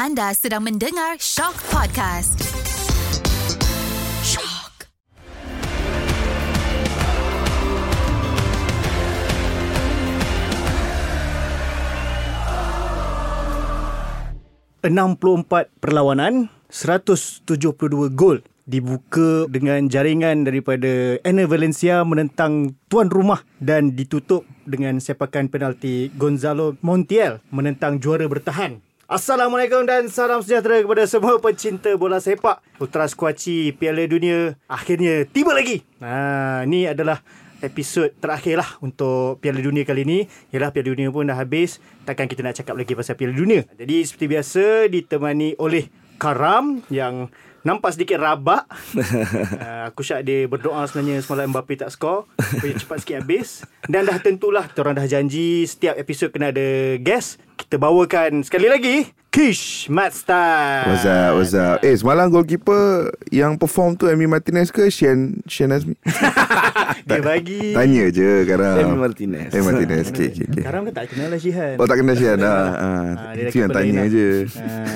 Anda sedang mendengar Shock Podcast. Shock. empat perlawanan, 172 gol dibuka dengan jaringan daripada Enner Valencia menentang tuan rumah dan ditutup dengan sepakan penalti Gonzalo Montiel menentang juara bertahan. Assalamualaikum dan salam sejahtera kepada semua pencinta bola sepak. Ultras Kuaci Piala Dunia akhirnya tiba lagi. Ha, ini adalah episod terakhir lah untuk Piala Dunia kali ini. Yalah Piala Dunia pun dah habis. Takkan kita nak cakap lagi pasal Piala Dunia. Jadi seperti biasa ditemani oleh Karam yang nampak sedikit rabak. uh, aku syak dia berdoa sebenarnya semalam Mbappe tak skor. Supaya cepat sikit habis. Dan dah tentulah orang dah janji setiap episod kena ada guest. Kita bawakan sekali lagi Kish Matstar. What's up, what's up? Eh, semalam goalkeeper yang perform tu Amy Martinez ke Shane, Shane Azmi? Dia bagi. Tanya je sekarang. Amy Martinez. Amy Martinez. Okay, okay, okay. Karam kan tak kenal lah Shihan. Oh, tak kenal Shane dah. Ah, Ah, dia dah Itu yang tanya lain je. Ah.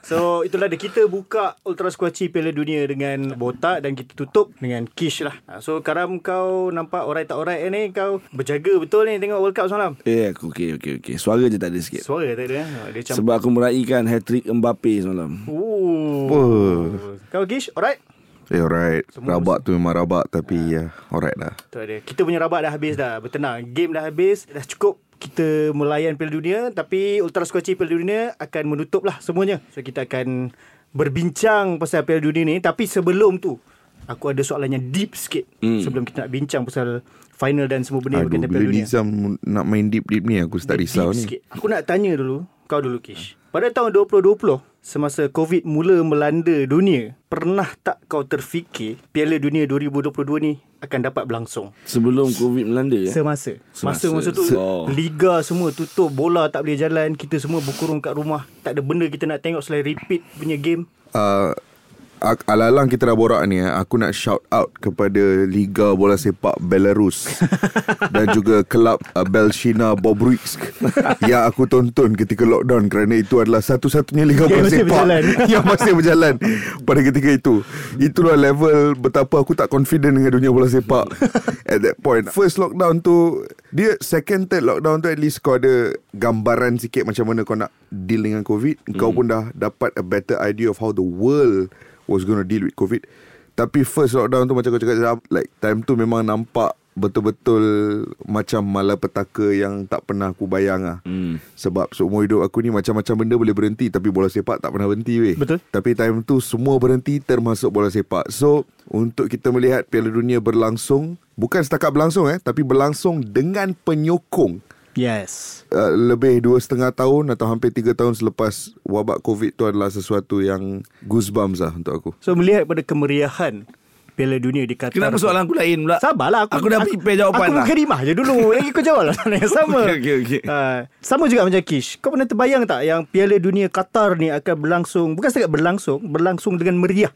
So itulah dia kita buka Ultra Squatchy Piala Dunia dengan botak dan kita tutup dengan Kish lah. Ah, So Karam kau nampak alright tak alright ni kau berjaga betul ni tengok World Cup semalam. Eh aku okey okey okey. Suara je tak ada sikit. Suara tak ada. ah. Dia macam Sebab aku meraihkan hat-trick Mbappe semalam. Oh. Kau Kish alright? Eh, alright. Semua Rabak tu memang rabak tapi ya, alright lah. Tu ada. Kita punya rabat dah habis dah. Bertenang. Game dah habis. Dah cukup kita melayan Piala Dunia tapi Ultra Squatchy Piala Dunia akan menutup lah semuanya. So kita akan berbincang pasal Piala Dunia ni tapi sebelum tu aku ada soalan yang deep sikit Hmm. sebelum kita nak bincang pasal final dan semua benda Aduh, berkaitan bila Piala Dunia. Nizam nak main deep-deep ni aku start Dia risau deep ni. sikit. Aku nak tanya dulu, kau dulu Kish. Pada tahun 2020, semasa COVID mula melanda dunia, pernah tak kau terfikir Piala Dunia 2022 ni akan dapat berlangsung? Sebelum Covid melanda ya. Semasa Semasa. Masa-masa tu oh. Liga semua tutup Bola tak boleh jalan Kita semua berkurung kat rumah Tak ada benda kita nak tengok Selain repeat punya game uh, Alalang kita dah borak ni eh, Aku nak shout out kepada Liga Bola Sepak Belarus Dan juga kelab uh, Belshina Bobruisk Yang aku tonton ketika lockdown Kerana itu adalah satu-satunya Liga Yang Bola masih Sepak berjalan. Yang masih berjalan Pada ketika itu. Itulah level Betapa aku tak confident Dengan dunia bola sepak At that point. First lockdown tu Dia second third lockdown tu At least kau ada Gambaran sikit Macam mana kau nak Deal dengan COVID. Kau pun dah dapat A better idea of how the world Was going to deal with COVID Tapi first lockdown tu Macam kau cakap Like time tu memang nampak Betul-betul Macam malapetaka Yang tak pernah aku bayang lah Hmm. sebab seumur hidup aku ni macam-macam benda boleh berhenti tapi bola sepak tak pernah berhenti weh. Betul. Tapi time tu semua berhenti termasuk bola sepak. So untuk kita melihat Piala Dunia berlangsung bukan setakat berlangsung eh tapi berlangsung dengan penyokong Yes uh, lebih dua setengah tahun atau hampir tiga tahun selepas wabak COVID tu adalah sesuatu yang goosebumps lah untuk aku. So melihat pada kemeriahan Piala Dunia di Qatar Kenapa soalan aku lain pula? Sabarlah aku Aku dah prepare jawapan Aku dah. mukadimah je dulu Lagi kau jawab lah soalan yang sama Okey, okey, okey. Uh, Sama juga macam Kish Kau pernah terbayang tak Yang Piala Dunia Qatar ni Akan berlangsung Bukan setakat berlangsung Berlangsung dengan meriah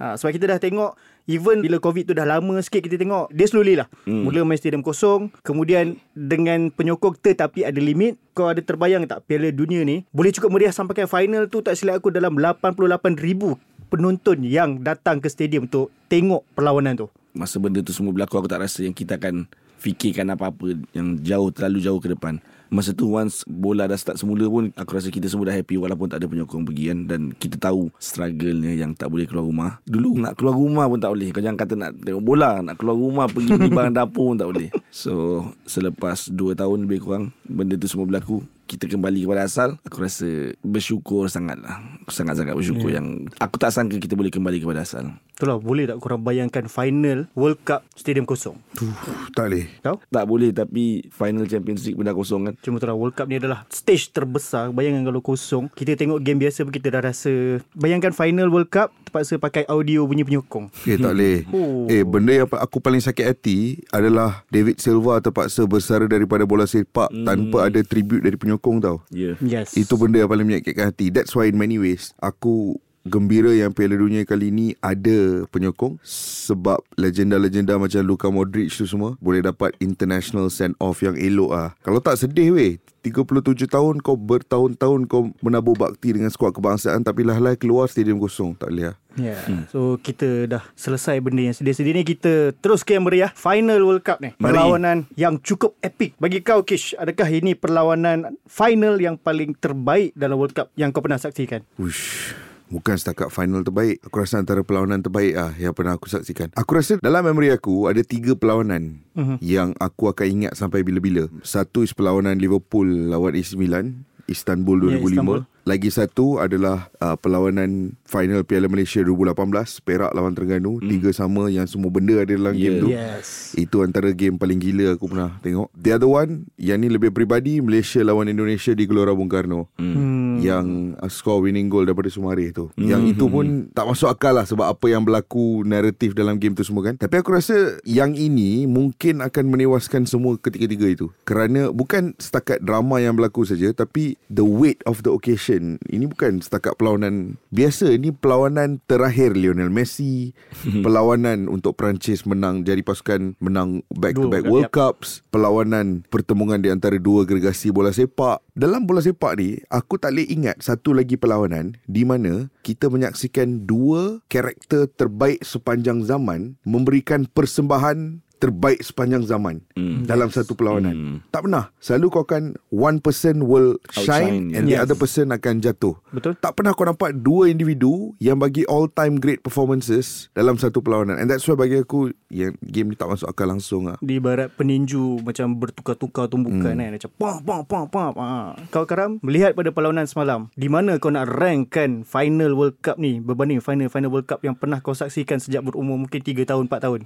ha, Sebab kita dah tengok Even bila COVID tu dah lama sikit Kita tengok Dia slowly lah hmm. Mula main stadium kosong Kemudian Dengan penyokong Tetapi ada limit Kau ada terbayang tak Piala Dunia ni Boleh cukup meriah Sampai ke final tu Tak silap aku Dalam 88,000 penonton yang datang ke stadium untuk tengok perlawanan tu. Masa benda tu semua berlaku aku tak rasa yang kita akan fikirkan apa-apa yang jauh terlalu jauh ke depan. Masa tu once bola dah start semula pun aku rasa kita semua dah happy walaupun tak ada penyokong pergi kan dan kita tahu struggle-nya yang tak boleh keluar rumah. Dulu nak keluar rumah pun tak boleh. Kau jangan kata nak tengok bola, nak keluar rumah pergi beli barang dapur pun tak boleh. So selepas 2 tahun lebih kurang benda tu semua berlaku kita kembali kepada asal Aku rasa bersyukur sangat lah Sangat-sangat bersyukur yeah. yang Aku tak sangka kita boleh kembali kepada asal Itulah boleh tak korang bayangkan final World Cup stadium kosong. Tuh, tak boleh. Kau? Tak boleh tapi Final Champions League pun dah kosong kan Cuma itulah World Cup ni adalah stage terbesar. Bayangkan kalau kosong. Kita tengok game biasa pun kita dah rasa. Bayangkan final World Cup terpaksa pakai audio bunyi penyokong. Eh tak boleh Oh. Eh benda yang aku paling sakit hati Adalah David Silva terpaksa bersara daripada bola sepak hmm. Tanpa ada tribute dari penyokong tau Ya yeah. Yes. Itu benda yang paling menyakitkan hati That's why in many ways Aku gembira yang Piala Dunia kali ni ada penyokong sebab legenda-legenda macam Luka Modric tu semua boleh dapat international send off yang elok ah. Kalau tak sedih weh. 37 tahun kau bertahun-tahun kau menabur bakti dengan skuad kebangsaan tapi lah-lah keluar stadium kosong tak boleh ah. Ya. Yeah. Hmm. So kita dah selesai benda yang sedih-sedih ni kita terus ke yang meriah final World Cup ni. Mari. Perlawanan yang cukup epic. Bagi kau Kish, adakah ini perlawanan final yang paling terbaik dalam World Cup yang kau pernah saksikan? Ush. Bukan setakat final terbaik Aku rasa antara perlawanan terbaik ah Yang pernah aku saksikan Aku rasa dalam memori aku Ada tiga perlawanan uh-huh. Yang aku akan ingat sampai bila-bila Satu is perlawanan Liverpool Lawan AC Milan Istanbul 2005 Ya, Istanbul. Lagi satu adalah uh, Perlawanan Final Piala Malaysia 2018 Perak lawan Terengganu hmm. Tiga sama Yang semua benda ada dalam Yeah. game tu Yes. Itu antara game paling gila aku pernah tengok The other one Yang ni lebih peribadi Malaysia lawan Indonesia Di Gelora Bung Karno Hmm. yang uh, score winning goal daripada Sumarih tu. Mm-hmm. Yang itu pun tak masuk akal lah sebab apa yang berlaku naratif dalam game tu semua kan. Tapi aku rasa yang ini mungkin akan menewaskan semua ketiga-tiga itu. Kerana bukan setakat drama yang berlaku saja tapi the weight of the occasion. Ini bukan setakat perlawanan biasa. Ini perlawanan terakhir Lionel Messi. perlawanan untuk Perancis menang jadi pasukan menang back-to-back Dua, World yep. Cups. Perlawanan pertemuan di antara dua gergasi bola sepak. Dalam bola sepak ni, aku tak boleh ingat satu lagi perlawanan di mana kita menyaksikan dua karakter terbaik sepanjang zaman memberikan persembahan terbaik sepanjang zaman Hmm. dalam satu perlawanan. Hmm. Tak pernah. Selalu kau akan one person will shine Outshine, and the yes. other person akan jatuh. Betul. Tak pernah kau nampak dua individu yang bagi all time great performances dalam satu perlawanan. And that's why bagi aku yang game ni tak masuk akal langsung ah. Di barat peninju macam bertukar-tukar tumbukan hmm. kan macam pam pam pam pam. Ha. Kau Karam melihat pada perlawanan semalam, di mana kau nak rankkan final World Cup ni berbanding final-final World Cup yang pernah kau saksikan sejak berumur mungkin 3 tahun 4 tahun.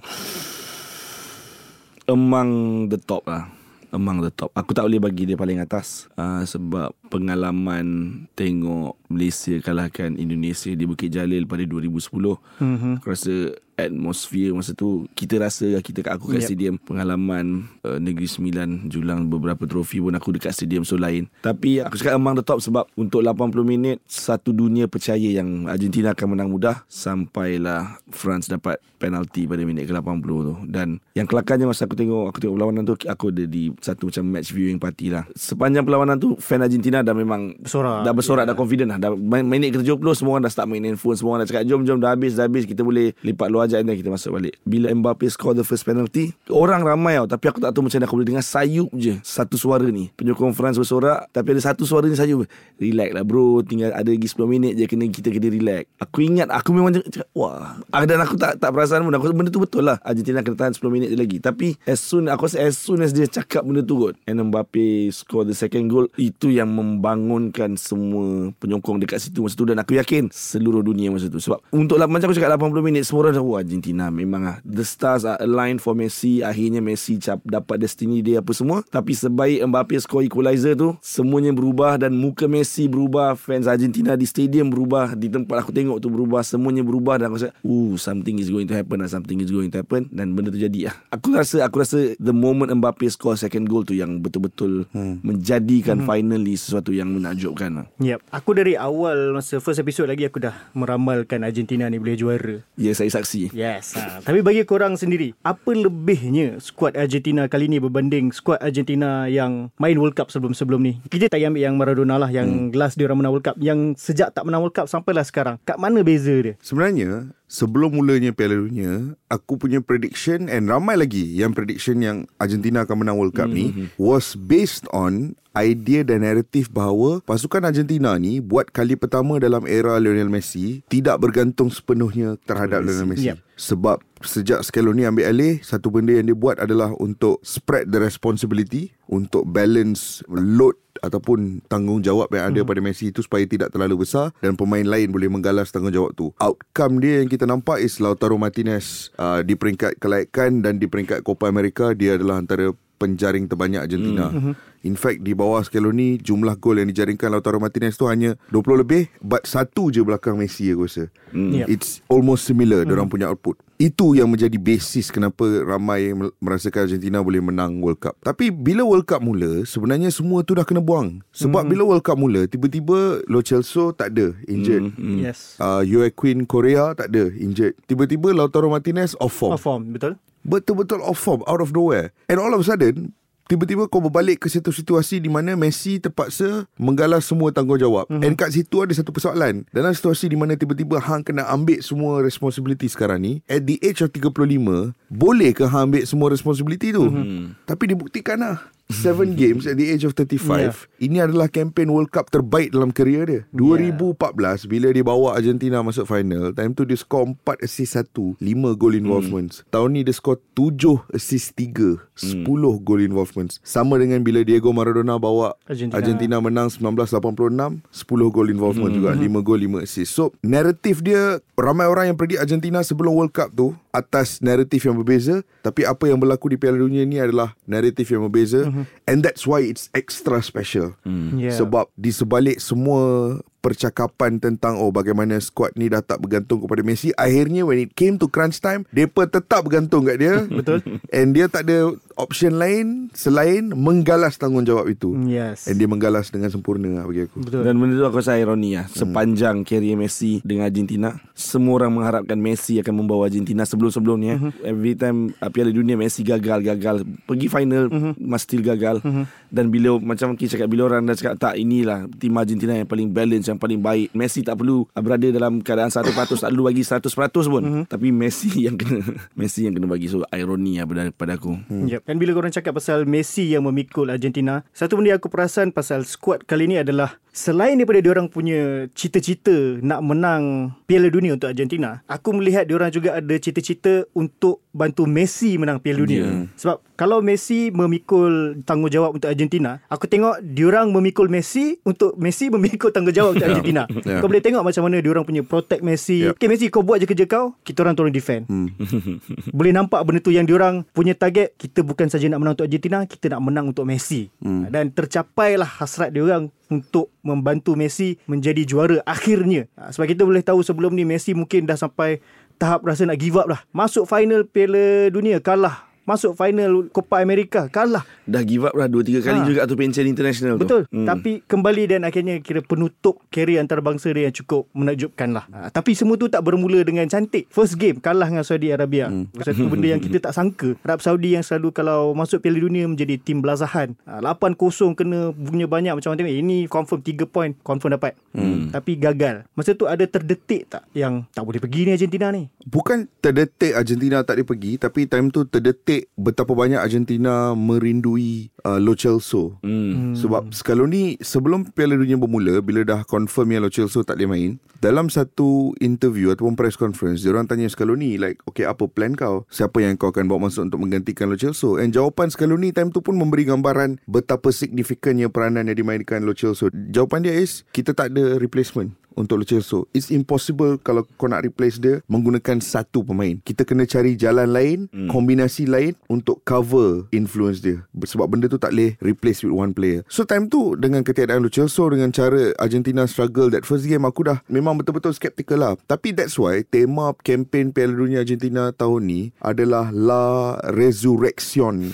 Among the top lah Among the top Aku tak boleh bagi dia paling atas uh, Sebab pengalaman Tengok Malaysia kalahkan Indonesia Di Bukit Jalil pada 2010 Mhm. Aku rasa atmosphere masa tu kita rasa lah kita kat aku kat Yep. stadium pengalaman uh, Negeri Sembilan julang beberapa trofi pun aku dekat stadium so lain. Tapi aku cakap among the top sebab untuk 80 minit satu dunia percaya yang Argentina akan menang mudah sampailah France dapat penalti pada minit ke-80 tu. Dan yang kelakarnya masa aku tengok aku tengok perlawanan tu aku ada di satu macam match viewing party lah. Sepanjang perlawanan tu fan Argentina dah memang Bersorak. dah bersorak dah confident lah. Dah main- minit ke-70 semua orang dah start main handphone semua orang dah cakap jom jom dah habis dah habis kita boleh lipat luar dan kita masuk balik. Bila Mbappe score the first penalty orang ramai tau. Tapi aku tak tahu macam mana aku boleh dengar sayup je satu suara ni. Penyokong France bersorak tapi ada satu suara ni sayup. Relax lah bro. Tinggal ada lagi 10 minit je kena kita kena relax. Aku ingat aku memang cakap wah. Ah, dan aku tak tak perasan pun. Aku benda tu betul lah. Argentina kena tahan 10 minit je lagi. Tapi as soon aku rasa as soon as dia cakap benda tu kot and Mbappe score the second goal itu yang membangunkan semua penyokong dekat situ masa tu. Dan aku yakin seluruh dunia masa tu. Sebab untuk macam aku cakap 80 minit semua orang dah Argentina. Memang ah the stars are aligned for Messi. Akhirnya Messi cap dapat destiny dia apa semua. Tapi sebaik Mbappe score equalizer tu semuanya berubah dan muka Messi berubah. Fans Argentina di stadium berubah. Di tempat aku tengok tu berubah. Semuanya berubah dan aku rasa uh something is going to happen lah. Something is going to happen. Dan benda tu jadi lah. Aku rasa aku rasa the moment Mbappe score second goal tu yang betul-betul hmm. menjadikan hmm. finally sesuatu yang menakjubkan lah. Yep. Aku dari awal masa first episode lagi aku dah meramalkan Argentina ni boleh juara. ya saya saksi Yes. Ha. Tapi bagi korang sendiri, apa lebihnya skuad Argentina kali ni berbanding skuad Argentina yang main World Cup sebelum-sebelum ni? Kita tak ambil yang Maradona lah, yang hmm. last dia orang menang World Cup. Yang sejak tak menang World Cup sampailah sekarang. Kat mana beza dia? Sebenarnya sebelum mulanya Piala Dunia, aku punya prediction and ramai lagi yang prediction yang Argentina akan menang World Cup mm-hmm. ni was based on idea dan naratif bahawa pasukan Argentina ni buat kali pertama dalam era Lionel Messi tidak bergantung sepenuhnya terhadap Lionel Messi. Yep. Sebab sejak Scaloni ambil alih, satu benda yang dia buat adalah untuk spread the responsibility, untuk balance load ataupun tanggungjawab yang ada hmm. pada Messi itu supaya tidak terlalu besar dan pemain lain boleh menggalas tanggungjawab tu. Outcome dia yang kita nampak is Lautaro Martinez uh, di peringkat kelayakan dan di peringkat Copa America dia adalah antara penjaring terbanyak Argentina. Mm-hmm. In fact di bawah Scaloni jumlah gol yang dijaringkan Lautaro Martinez tu hanya 20 lebih but satu je belakang Messi aku rasa. Yep. It's almost similar mm. orang punya output. Itu yang menjadi basis kenapa ramai merasakan Argentina boleh menang World Cup. Tapi bila World Cup mula sebenarnya semua tu dah kena buang. Sebab mm. bila World Cup mula tiba-tiba Lo Celso tak ada injured. Mm. Yes. Uh, Joaquin Korea tak ada injured. Tiba-tiba Lautaro Martinez off form. Off form, betul? Betul-betul off form Out of nowhere And all of a sudden Tiba-tiba kau berbalik ke satu situasi di mana Messi terpaksa menggalas semua tanggungjawab. Mm-hmm. And kat situ ada satu persoalan. Dalam situasi di mana tiba-tiba Hang kena ambil semua responsibility sekarang ni. At the age of 35, boleh ke Hang ambil semua responsibility tu? Mm-hmm. Tapi dibuktikan lah. Seven games at the age of 35 yeah. Ini adalah kempen World Cup terbaik dalam kerjaya dia 2014 Bila dia bawa Argentina masuk final Time tu dia skor 4 assist 1 5 goal involvements mm. Tahun ni dia skor 7 assist 3 10 mm. goal involvements Sama dengan bila Diego Maradona bawa Argentina. Argentina, menang 1986 10 goal involvement mm. juga 5 goal 5 assist So naratif dia Ramai orang yang predict Argentina sebelum World Cup tu Atas naratif yang berbeza Tapi apa yang berlaku di Piala Dunia ni adalah Naratif yang berbeza mm-hmm. And that's why it's extra special mm. Yeah. Sebab di sebalik semua percakapan tentang oh bagaimana squad ni dah tak bergantung kepada Messi. Akhirnya when it came to crunch time depa tetap bergantung kat dia. Betul. and dia tak ada option lain selain menggalas tanggungjawab itu. Yes. and dia menggalas dengan sempurna lah bagi aku. Betul. Dan benda tu aku rasa ironi lah Sepanjang karier Messi dengan Argentina Semua orang mengharapkan Messi akan membawa Argentina sebelum-sebelumnya. Every time uh, Piala Dunia Messi gagal-gagal Pergi final Mas still gagal. Dan bila macam kita cakap Bila orang dah cakap tak inilah Tim Argentina yang paling balance Yang paling baik Messi tak perlu berada dalam keadaan 100% Tak perlu bagi 100% pun Tapi Messi yang kena Messi yang kena bagi So ironi lah pada, pada aku Yep. Dan bila korang cakap pasal Messi yang memikul Argentina, satu benda yang aku perasan pasal skuad kali ni adalah selain daripada diorang punya cita-cita nak menang Piala Dunia untuk Argentina, aku melihat diorang juga ada cita-cita untuk bantu Messi menang Piala Dunia. Ya. Sebab kalau Messi memikul tanggungjawab untuk Argentina, aku tengok diorang memikul Messi untuk Messi memikul tanggungjawab Argentina. Ya. Kau boleh tengok macam mana diorang punya protect Messi. Yep. Okay Messi kau buat je kerja kau, kita orang tolong defend. Hmm. Boleh nampak benda tu yang diorang punya target kita bukan saja nak menang untuk Argentina, kita nak menang untuk Messi. Hmm. Dan tercapailah hasrat diorang untuk membantu Messi menjadi juara akhirnya. Ha, Sebab kita boleh tahu sebelum ni Messi mungkin dah sampai tahap rasa nak give up lah. Masuk final Piala Dunia kalah. Masuk final Copa America kalah. Dah give up lah 2-3 kali Ha. juga tu pencen international tu Betul. Hmm. Tapi kembali dan akhirnya kira penutup karier antarabangsa dia yang cukup menakjubkan lah. Ha, tapi semua tu tak bermula dengan cantik. First game kalah dengan Saudi Arabia. Hmm. Satu benda yang kita tak sangka. Arab Saudi yang selalu kalau masuk Piala Dunia menjadi tim belazahan. Ha, 8-0 kena punya banyak macam mana tengok. Ini confirm 3 point. Confirm dapat. Hmm. Tapi gagal. Masa tu ada terdetik tak yang tak boleh pergi ni Argentina ni? Bukan terdetik Argentina tak dia pergi Tapi time tu terdetik Betapa banyak Argentina Merindui uh, Lo Celso. Hmm. Sebab Scaloni Sebelum Piala Dunia bermula Bila dah confirm yang Lo Celso tak boleh main Dalam satu interview Ataupun press conference Diorang tanya Scaloni Like okay apa plan kau? Siapa yang kau akan bawa masuk Untuk menggantikan Lo Celso? And jawapan Scaloni Time tu pun memberi gambaran Betapa signifikannya Peranan yang dimainkan Lo Celso. Jawapan dia is Kita tak ada replacement untuk Celso. It's impossible kalau kau nak replace dia menggunakan satu pemain. Kita kena cari jalan lain, hmm. kombinasi lain untuk cover influence dia. Sebab benda tu tak boleh replace with one player. So time tu dengan ketiadaan Celso dengan cara Argentina struggle that first game aku dah memang betul-betul skeptical lah. Tapi that's why tema campaign Piala Dunia Argentina tahun ni adalah La Resurrection.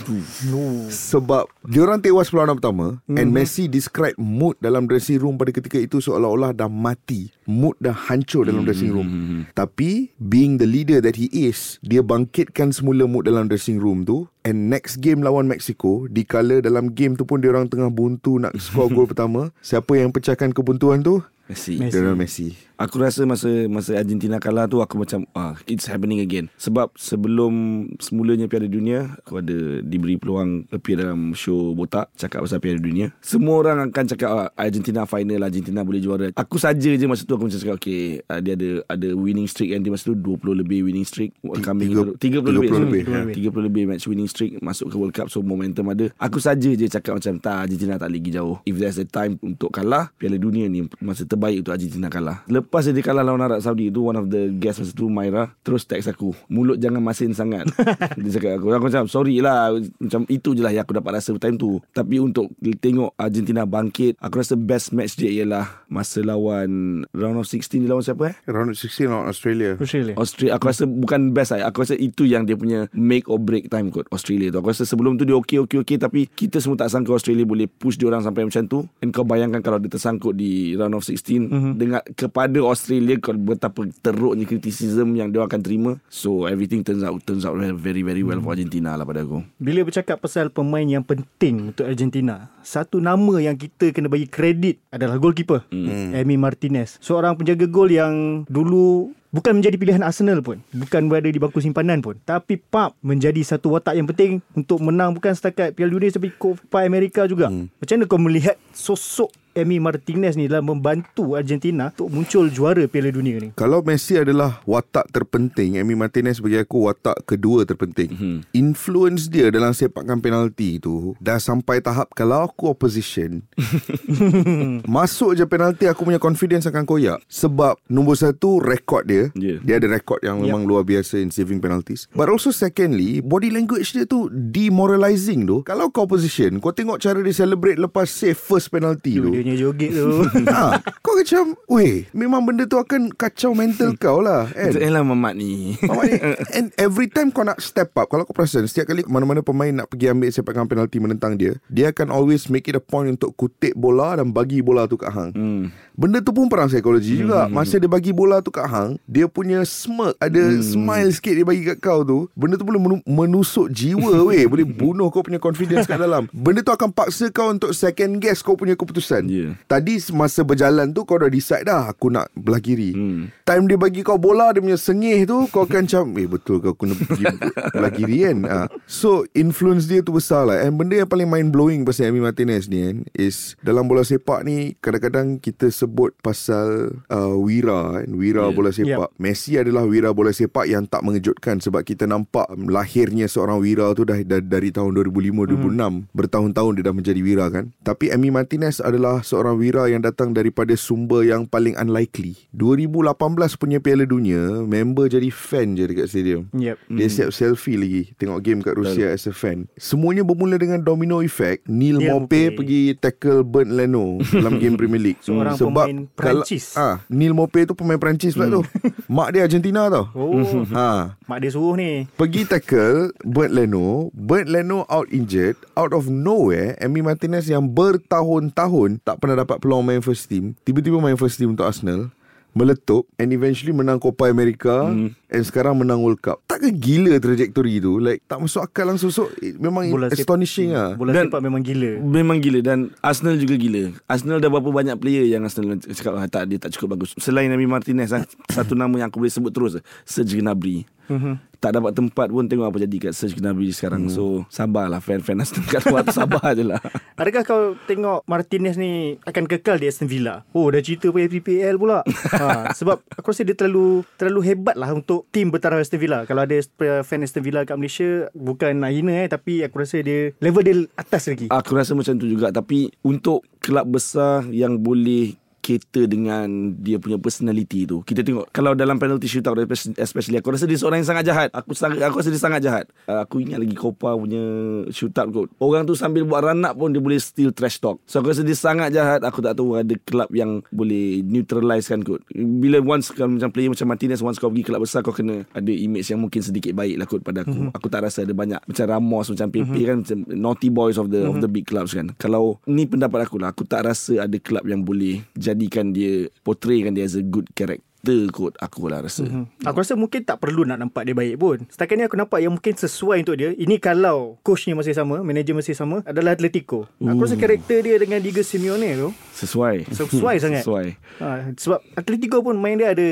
No. Sebab diorang tewas pelawanan pertama mm-hmm. and Messi describe mood dalam dressing room pada ketika itu seolah-olah dah mati. Mood dah hancur dalam dressing room. Tapi being the leader that he is, dia bangkitkan semula mood dalam dressing room tu and next game lawan Mexico, dikala dalam game tu pun diorang tengah buntu nak score gol pertama, siapa yang pecahkan kebuntuan tu? Messi. Messi. Lionel Messi. Aku rasa masa masa Argentina kalah tu aku macam ah it's happening again. Sebab sebelum semulanya Piala Dunia aku ada diberi peluang appear dalam show botak cakap pasal Piala Dunia. Semua orang akan cakap ah, Argentina final Argentina boleh juara. Aku saja je masa tu aku macam cakap okay ah, dia ada ada winning streak yang dia masa tu 20 lebih winning streak coming tiga- 30, 30 lebih 30 lebih, sorry. ya. 30 lebih match winning streak masuk ke World Cup so momentum ada. Aku saja je cakap macam tak Argentina tak lagi jauh. If there's a time untuk kalah Piala Dunia ni masa terbaik terbaik untuk Argentina kalah. Lepas dia kalah lawan Arab Saudi tu one of the guest masa tu Myra terus text aku, mulut jangan masin sangat. dia cakap aku, aku macam sorry lah macam itu je lah yang aku dapat rasa time tu. Tapi untuk tengok Argentina bangkit, aku rasa best match dia ialah masa lawan round of 16 dia lawan siapa eh? Round of 16 lawan Australia. Australia. Australia aku rasa bukan best lah Aku rasa itu yang dia punya Make or break time kot Australia tu Aku rasa sebelum tu dia okey okey okey Tapi kita semua tak sangka Australia boleh push dia orang sampai macam tu And kau bayangkan kalau dia tersangkut di round of 16 mm-hmm. Dengan kepada Australia betapa teruknya criticism yang dia akan terima So everything turns out turns out very very well mm. for Argentina lah pada aku Bila bercakap pasal pemain yang penting untuk Argentina, satu nama yang kita kena bagi kredit adalah goalkeeper, mm. Emi Martinez. Seorang penjaga gol yang dulu bukan menjadi pilihan Arsenal pun, bukan berada di bangku simpanan pun, tapi Pap menjadi satu watak yang penting untuk menang bukan setakat Piala Dunia tapi Copa America juga. Mm. Macam mana kau melihat sosok Emi Martinez ni dalam membantu Argentina untuk muncul juara Piala Dunia ni? Kalau Messi adalah watak terpenting, Emi Martinez bagi aku watak kedua terpenting. Hmm. Influence dia dalam sepakan penalti tu dah sampai tahap kalau aku opposition, masuk je penalti aku punya confidence akan koyak. Sebab nombor satu rekod dia, Yeah. dia ada rekod yang memang luar biasa in saving penalties. But also secondly, body language dia tu demoralizing tu. Kalau kau opposition, kau tengok cara dia celebrate lepas save first penalty tu. Dia punya joget tu. ha, kau macam Weh Memang benda tu akan Kacau mental kau lah kan? Eh lah mamat ni. Mamat ni, And every time kau nak step up Kalau kau perasan Setiap kali mana-mana pemain Nak pergi ambil sepakan penalti Menentang dia Dia akan always make it a point Untuk kutip bola Dan bagi bola tu kat hang. Hmm. Benda tu pun perang psikologi juga. Masa dia bagi bola tu kat hang Dia punya smirk Ada smile sikit Dia bagi kat kau tu Benda tu boleh menu- menusuk jiwa weh. Boleh bunuh kau punya confidence kat dalam. Benda tu akan paksa kau Untuk second guess Kau punya keputusan Yeah. Tadi masa berjalan tu Kau dah decide dah Aku nak belah kiri. Hmm. Time dia bagi kau bola Dia punya sengih tu Kau akan macam Eh betul kau kena pergi belah kiri kan? Ha. So influence dia tu besar lah. And benda yang paling mind blowing Pasal Emi Martinez ni kan Is Dalam bola sepak ni Kadang-kadang kita sebut Pasal uh, Wira kan. Wira Yeah. bola sepak. Messi adalah wira bola sepak Yang tak mengejutkan Sebab kita nampak um, Lahirnya seorang wira tu dah, dah Dari tahun 2005-2006 Bertahun-tahun dia dah menjadi wira kan. Tapi Emi Martinez adalah Seorang wira yang datang Daripada sumber yang paling unlikely. 2018 punya Piala Dunia Member jadi fan je dekat stadium. Yep. Dia siap selfie lagi Tengok game kat Rusia as a fan. Semuanya bermula dengan domino effect. Neil Neil Maupay Maupay. pergi tackle Bernd Leno Dalam game Premier League. Seorang pemain Perancis. kalau, ah, Neil Maupay tu pemain Perancis pula tu. Mak dia Argentina tau. Oh, ha, mak dia suruh ni. Pergi tackle Bernd Leno. Bernd Leno out injured Out of nowhere Emi Martinez yang bertahun-tahun Tak pernah dapat peluang main first team Tiba-tiba main first team untuk Arsenal Meletup And eventually menang Copa America mm. And sekarang menang World Cup. Takkan gila trajectory tu? Like tak masuk akal langsung. So it memang Bola astonishing lah. Bola Dan- sepak memang gila. Memang gila. Dan Arsenal juga gila. Arsenal dah berapa banyak player Yang Arsenal cakap ah, tak, Dia tak cukup bagus. Selain Nabi Martinez ah, Satu nama yang aku boleh sebut terus Serge Gnabry. Mhm. Tak dapat tempat pun Tengok apa jadi kat Serge Gnabry sekarang So sabarlah Fan-fan Arsenal kat luar tu Sabar je lah Adakah kau tengok Martinez ni akan kekal di Aston Villa? Oh, dah cerita pasal PPL pula. ha, sebab aku rasa dia terlalu terlalu hebat lah untuk tim bertaraf Aston Villa. Kalau ada fan Aston Villa kat Malaysia, bukan nak hina eh. Tapi aku rasa dia level dia atas lagi. Aku rasa macam tu juga Tapi untuk kelab besar Yang boleh cater dengan dia punya personality tu. Kita tengok kalau dalam penalty shootout especially aku rasa dia seorang yang sangat jahat. Aku sangat aku rasa dia sangat jahat. Uh, aku ingat lagi Copa punya shootout kot. Orang tu sambil buat run up pun dia boleh still trash talk. So aku rasa dia sangat jahat. Aku tak tahu ada kelab yang boleh neutralize kan kot. Bila once kalau macam player macam Martinez once kau pergi kelab besar kau kena ada image yang mungkin sedikit baik lah kot pada aku. Mm-hmm. Aku tak rasa ada banyak macam Ramos macam PP mm-hmm. kan macam naughty boys of the mm-hmm. of the big clubs kan. Kalau ni pendapat aku lah aku tak rasa ada kelab yang boleh jadikan dia portraykan dia as a good character kot aku lah rasa. Mm-hmm. Hmm. Aku rasa mungkin tak perlu nak nampak dia baik pun. Setakat ni aku nampak yang mungkin sesuai untuk dia. Ini kalau coach ni masih sama, manager masih sama, adalah Atletico. Aku rasa karakter dia dengan Diego Simeone tu Sesuai. sesuai sangat. Sesuai. Ha, sebab Atletico pun main dia ada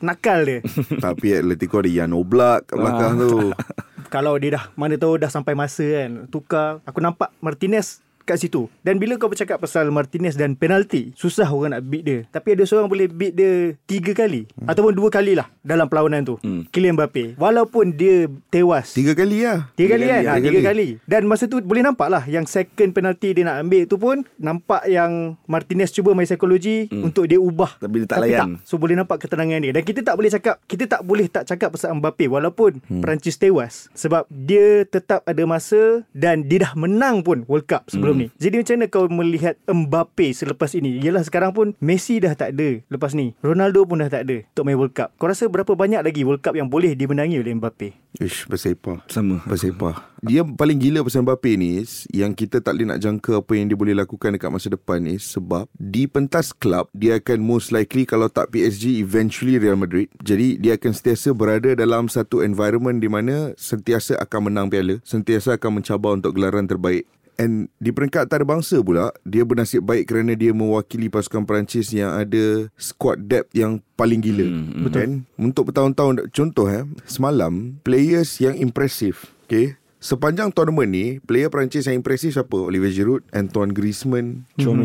nakal dia. Tapi Atletico ada Jan Oblak kat belakang tu kalau dia dah mana tahu dah sampai masa kan tukar aku nampak Martinez kat situ. Dan bila kau bercakap pasal Martinez dan penalti, susah orang nak beat dia. Tapi ada seorang boleh beat dia tiga kali hmm. ataupun dua kali lah dalam perlawanan tu. Hmm. Kylian Mbappe. Walaupun dia tewas. Tiga kali lah Tiga kali kan? Tiga Ha, kali. tiga kali. Dan masa tu boleh nampak lah yang second penalti dia nak ambil tu pun nampak yang Martinez cuba main psikologi hmm. untuk dia ubah. Tapi dia tak layan. So boleh nampak ketenangan dia. Dan kita tak boleh cakap, kita tak boleh tak cakap pasal Mbappe walaupun hmm. Perancis tewas. Sebab dia tetap ada masa dan dia dah menang pun World Cup sebelum hmm. Ni. Jadi macam mana kau melihat Mbappe selepas ini? Yelah sekarang pun Messi dah tak ada lepas ni. Ronaldo pun dah tak ada untuk main World Cup. Kau rasa berapa banyak lagi World Cup yang boleh dimenangi oleh Mbappe? Ish, bersepah Sama. Bersepah Dia paling gila pasal Mbappe ni is, Yang kita tak boleh nak jangka Apa yang dia boleh lakukan Dekat masa depan ni Sebab Di pentas klub Dia akan most likely Kalau tak PSG Eventually Real Madrid Jadi dia akan sentiasa berada Dalam satu environment Di mana Sentiasa akan menang piala Sentiasa akan mencabar Untuk gelaran terbaik And di peringkat antarabangsa pula Dia bernasib baik kerana dia mewakili pasukan Perancis Yang ada squad depth yang paling gila. Hmm, Betul. And Untuk bertahun-tahun Contoh eh Semalam Players yang impressive Okay? Sepanjang tournament ni Player Perancis yang impressive siapa? Olivier Giroud Antoine Griezmann Cuma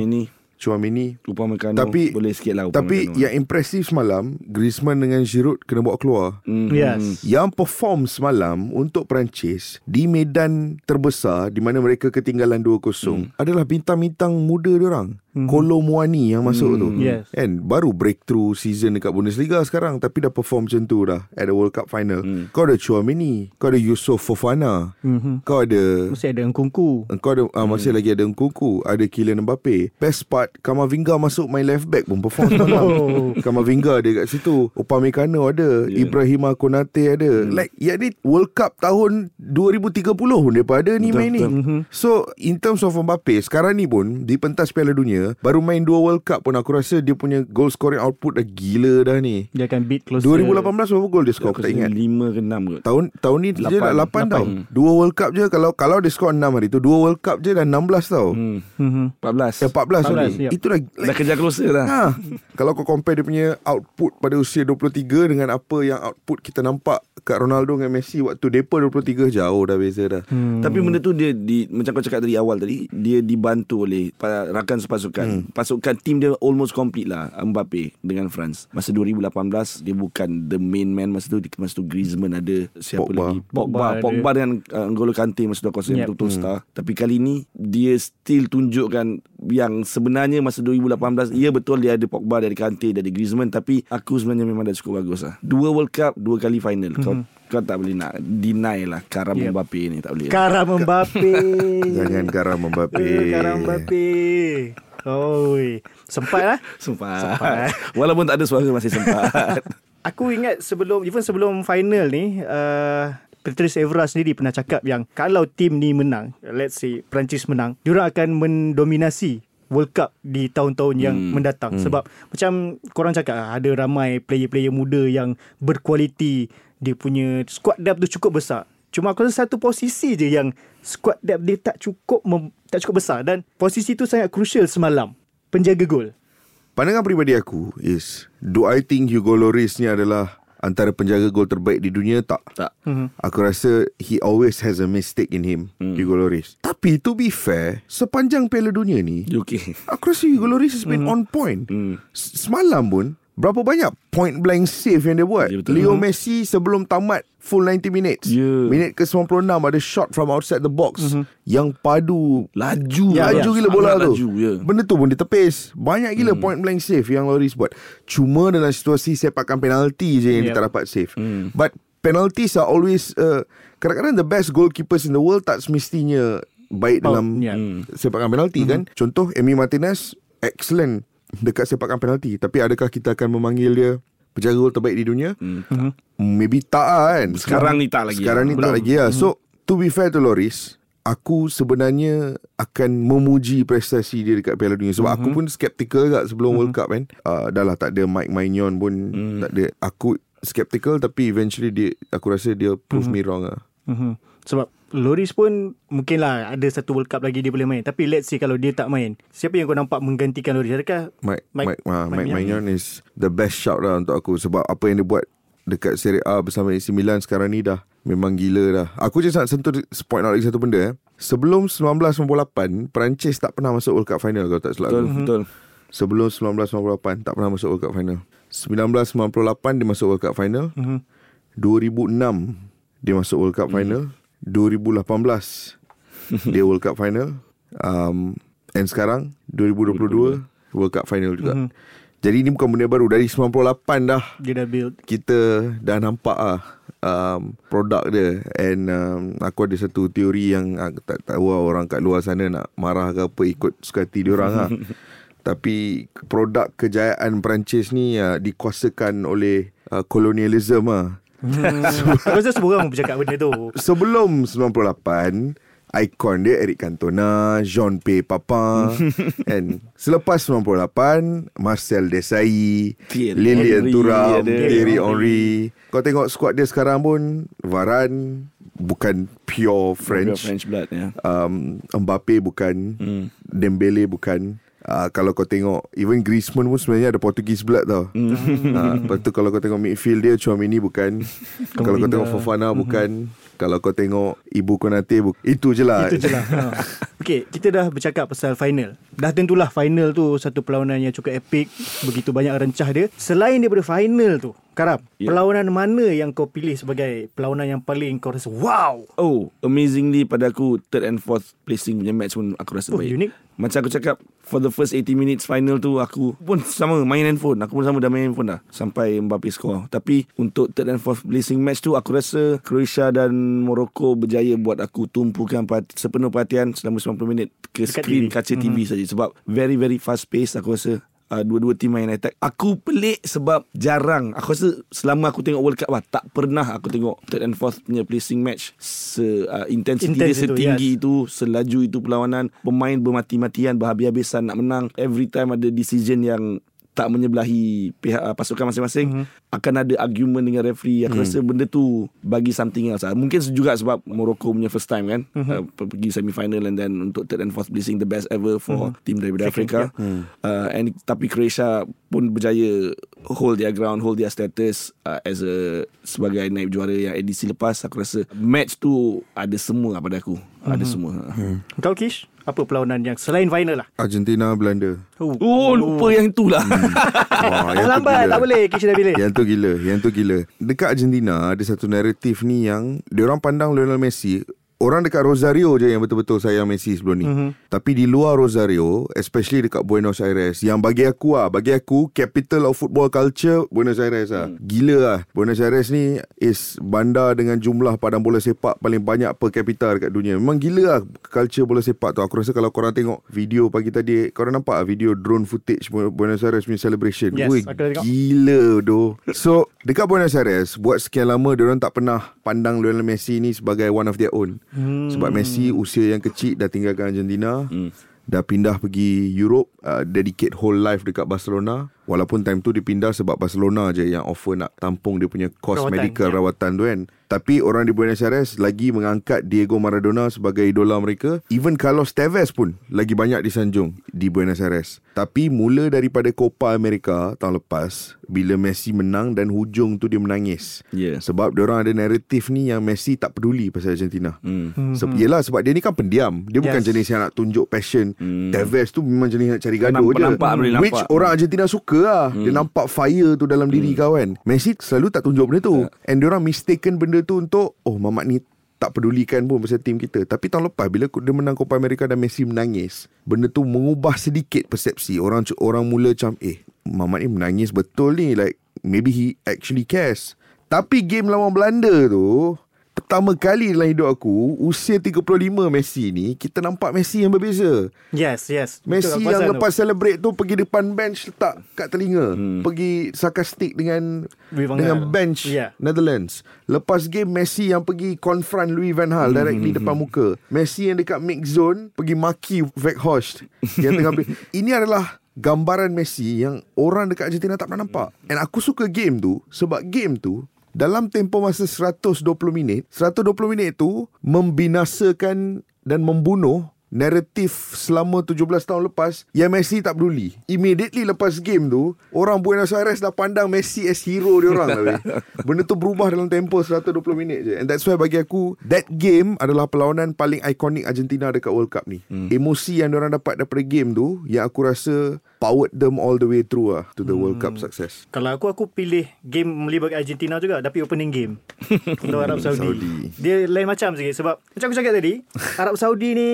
ini Chouamini Upamecano Tapi boleh sikit lah Tapi Upamecano. yang impressive semalam Griezmann dengan Giroud Kena bawa keluar Hmm. Yes. yang perform semalam untuk Perancis di medan terbesar di mana mereka ketinggalan 2-0 hmm. adalah bintang-bintang muda diorang. Hmm. Kolo Muani yang masuk hmm. tu. Yes. Kan baru breakthrough season dekat Bundesliga sekarang tapi dah perform macam tu dah at the World Cup final. Hmm. Kau ada Chouamini, kau ada Yusof Fofana. Hmm. Kau ada Mesti ada Nkunku. kau ada uh, masih lagi ada Nkunku, ada Kylian Mbappe. Best part Kamavinga masuk main left back pun perform semalam. Kamavinga dia kat situ. Upamecano ada, yeah. Ibrahima Konate ada. Hmm. Like ya ni World Cup tahun 2030 pun dia pun ada ni Betul, main ni. betul. So in terms of Mbappe sekarang ni pun di pentas Piala Dunia baru main dua World Cup pun aku rasa dia punya goal scoring output dah gila dah ni. Dia akan beat closer. 2018 berapa gol dia score aku tak ingat. Lima ke enam kot Tahun tahun ni dia dah 8 Lapan. tau. Lapan. Dua World Cup je kalau kalau dia score 6 hari tu, dua World Cup je dah 16 tau. Hmm. Mhm. 14 Eh 14 sorry. 14, yep. Itu dah Dah kejar closer dah Ha. Kalau kau compare dia punya output pada usia 23 dengan apa yang output kita nampak kat Ronaldo dengan Messi waktu depa 23 jauh dah beza dah. Hmm. Tapi benda tu dia di, Macam kau cakap dari awal tadi Dia dibantu oleh Rakan sepasukan hmm. Pasukan tim dia almost complete lah Mbappe Dengan France. Masa 2018 Dia bukan the main man Masa tu. Masa tu Griezmann ada Siapa Pogba. lagi? Pogba Pogba. Pogba dengan uh, N'Golo Kante Masa tu aku rasa Yep. betul star. Tapi kali ni Dia still tunjukkan Yang sebenarnya Masa 2018 Ya betul dia ada Pogba Dia ada Kante Dia ada Griezmann. Tapi Aku sebenarnya memang dah cukup bagus lah. Dua World Cup Dua kali final. Kau kau tak boleh nak Deny lah Karam Yep. Mbappe ni Tak boleh Karam Mbappe. Jangan garam Mbappe. Eh, Karam Mbappe. Oi, sempat lah. Sempat. Sempat. Walaupun tak ada suara masih sempat. Aku ingat sebelum even sebelum final ni uh, Patrice Evra sendiri pernah cakap yang kalau tim ni menang, let's say Perancis menang, diorang akan mendominasi World Cup di tahun-tahun yang Hmm. mendatang hmm. sebab macam korang cakap ada ramai player-player muda yang berkualiti dia punya squad depth tu cukup besar cuma aku rasa satu posisi je yang squad depth dia tak cukup mem, tak cukup besar dan posisi tu sangat crucial semalam penjaga gol Pandangan peribadi aku is do I think Hugo Lloris ni adalah antara penjaga gol terbaik di dunia tak? tak. Mhm. Aku rasa he always has a mistake in him, hmm. Hugo Lloris. Tapi to be fair, sepanjang Piala Dunia ni, okey. aku rasa Hugo Lloris has been on point. S- Semalam pun Berapa banyak point blank save yang dia buat Ya, betul. Leo Messi sebelum tamat Full 90 minutes Ya. Minit ke 96 Ada shot from outside the box Yang padu Laju. Ya, Laju ya. gila bola Sangat tu Laju, ya. Benda tu pun ditepis Banyak gila point blank save Yang Loris buat Cuma dalam situasi Sepakan penalti je Yang dia Yep. tak dapat save But penalties are always uh, Kadang-kadang the best goalkeepers in the world Tak semestinya Baik Oh, dalam ya. Sepakan penalti kan Contoh Emi Martinez Excellent Dekat sepakan penalti. Tapi adakah kita akan memanggil dia Penjaga gol terbaik di dunia? Hmm. Maybe tak lah kan. Sekarang ni tak lagi Sekarang lah. ni tak lagi lah. So to be fair to Loris Aku sebenarnya akan memuji prestasi dia dekat Piala Dunia. Sebab aku pun skeptical kat sebelum World Cup kan. Uh, Dah lah tak ada Mike Maignan pun Tak ada. Aku skeptical tapi eventually dia Aku rasa dia prove me wrong lah. Mm-hmm. Sebab Loris pun mungkin lah ada satu World Cup lagi dia boleh main. Tapi let's say kalau dia tak main, siapa yang kau nampak menggantikan Loris? Adakah Mike Mike- Mike, Mike, Mike Mike Maignan is the best shout lah untuk aku sebab apa yang dia buat dekat Serie A bersama AC Milan sekarang ni dah memang gila dah. Aku je nak sentuh point out lagi satu benda eh. Sebelum 1998, Perancis tak pernah masuk World Cup final kalau tak silap Betul, aku. betul. Sebelum 1998 tak pernah masuk World Cup final. 1998 dia masuk World Cup final. Mhm. 2006 dia masuk World Cup final. 2018 dia World Cup final. Um, and sekarang 2022 World Cup final juga. Jadi ni bukan benda baru dari 98 dah Dia dah build. kita dah nampak ah um, produk dia and um, aku ada satu teori yang aku tak tahu lah orang kat luar sana nak marah ke apa ikut suka hati dia orang lah. Tapi produk kejayaan Perancis ni uh, dikuasakan oleh uh, kolonialism lah. Aku rasa semua orang bercakap benda tu. Sebelum 98 Ikon dia Eric Cantona Jean P. Papin And Selepas 98 Marcel Desailly Thierry Lilian Henry Thuram ada. Thierry Henry Kau tengok squad dia sekarang pun Varane Bukan pure French, French blood ya. um, Mbappe bukan Hmm. Dembele bukan uh, Kalau kau tengok Even Griezmann pun sebenarnya ada Portuguese blood tau Hmm. uh, Lepas tu kalau kau tengok midfield dia Chouamini bukan Kalau kau tengok. Fofana bukan Kalau kau tengok Ibu Konate bukan Itu je lah Itu je lah. Ha. Okay, kita dah bercakap pasal final. Dah tentulah final tu satu perlawanan yang cukup epic. Begitu banyak rencah dia. Selain daripada final tu, Karam, Ya. perlawanan mana yang kau pilih sebagai perlawanan yang paling kau rasa wow? Oh, amazingly pada aku third and fourth placing punya match pun aku rasa Oh, baik. unique. Macam aku cakap For the first 80 minutes final tu Aku pun sama main handphone. Aku pun sama dah main handphone dah Sampai Mbappe score. Tapi untuk third and fourth placing match tu Aku rasa Croatia dan Morocco berjaya Buat aku tumpukan perhati, sepenuh perhatian Selama 90 minit Ke Dekat screen TV. kaca TV saja. Sebab very very fast pace Aku rasa Uh, dua-dua tim main attack. Aku pelik sebab jarang. Aku rasa selama aku tengok World Cup lah Tak pernah aku tengok Third and fourth punya placing match Se uh, Intensity dia Intense itu, setinggi yes. itu Selaju itu perlawanan. Pemain bermati-matian Berhabis-habisan nak menang. Every time ada decision yang tak menyebelahi pihak uh, pasukan masing-masing Mhm. mm-hmm. akan ada argument dengan referee aku mm. rasa benda tu bagi something else lah. mungkin juga sebab Morocco punya first time kan Mhm. mm-hmm. uh, pergi semi final and then untuk third and fourth placing the best ever for mm-hmm. team daripada Afrika uh, and tapi Croatia pun berjaya hold their ground hold their status uh, as a sebagai naib juara yang edisi lepas aku rasa match tu ada semua lah pada aku mm-hmm. ada semua mm. Kau Kish, apa perlawanan yang selain final lah? Argentina Belanda Oh, oh lupa yang itulah Wah, Dah lambat, tak boleh. Kish dah pilih. Yang tu gila Yang tu gila Dekat Argentina Ada satu naratif ni yang Diorang pandang Lionel Messi Orang dekat Rosario je yang betul-betul sayang Messi sebelum ni. Mm-hmm. Tapi di luar Rosario, especially dekat Buenos Aires, yang bagi aku ah, bagi aku capital of football culture Buenos Aires ah. Gila ah. Buenos Aires ni is bandar dengan jumlah padang bola sepak paling banyak per capita dekat dunia. Memang gila ah culture bola sepak tu. Aku rasa kalau korang tengok video pagi tadi, korang nampak ah video drone footage Buenos Aires punya celebration. Yes, tengok. Gila doh. So dekat Buenos Aires buat sekian lama diorang tak pernah pandang Lionel Messi ni sebagai one of their own. Hmm. Sebab Messi usia yang kecil dah tinggalkan Argentina. Hmm. Dah pindah pergi Europe uh, Dedicate whole life dekat Barcelona Walaupun time tu dia pindah sebab Barcelona je Yang offer nak tampung dia punya Cost Rawatan, medical ya. rawatan tu kan Tapi orang di Buenos Aires Lagi mengangkat Diego Maradona Sebagai idola mereka Even Carlos Tevez pun Lagi banyak disanjung Di Buenos Aires Tapi mula daripada Copa America Tahun lepas Bila Messi menang Dan hujung tu dia menangis Yeah. Sebab orang ada naratif ni Yang Messi tak peduli Pasal Argentina Hmm. hmm. Se- Yelah sebab dia ni kan pendiam Dia bukan Yes. jenis yang nak tunjuk passion Hmm. Tevez tu memang jenis nak cari gaduh Nampak- je nampak, boleh nampak. Which orang Argentina suka lah. Hmm. Dia nampak fire tu dalam diri Hmm. kau kan Messi selalu tak tunjuk benda tu. And diorang mistaken benda tu untuk Oh Mamat ni tak pedulikan pun pasal tim kita. Tapi tahun lepas Bila dia menang Copa America Dan Messi menangis Benda tu mengubah sedikit persepsi. Orang orang mula macam Eh Mamat ni menangis betul ni. Like Maybe he actually cares. Tapi game lawan Belanda tu Pertama kali dalam hidup aku Usia 35 Messi ni Kita nampak Messi yang berbeza. Yes, yes. Betul, Messi aku yang lepas celebrate tu Pergi depan bench Letak kat telinga. Hmm. Pergi sarkastik dengan Dengan bench Yeah. Netherlands. Lepas game Messi yang pergi Confront Louis van Gaal Directly depan muka. Messi yang dekat mix zone Pergi maki Weghorst. Yang tengah Ini adalah Gambaran Messi Yang orang dekat Argentina tak pernah nampak. And aku suka game tu Sebab game tu dalam tempoh masa 120 minit 120 minit tu Membinasakan Dan membunuh Naratif selama 17 tahun lepas Yang Messi tak peduli Immediately lepas game tu Orang Buenos Aires dah pandang Messi as hero dia orang lah, weh. Benda tu berubah dalam tempoh 120 minit je And that's why bagi aku That game adalah perlawanan paling ikonik Argentina dekat World Cup ni hmm. Emosi yang orang dapat daripada game tu Yang aku rasa Powered them all the way through lah To the hmm. World Cup success Kalau aku aku pilih game melibatkan Argentina juga tapi opening game untuk Arab Saudi. Saudi. Dia lain macam sikit sebab macam aku cakap tadi Arab Saudi ni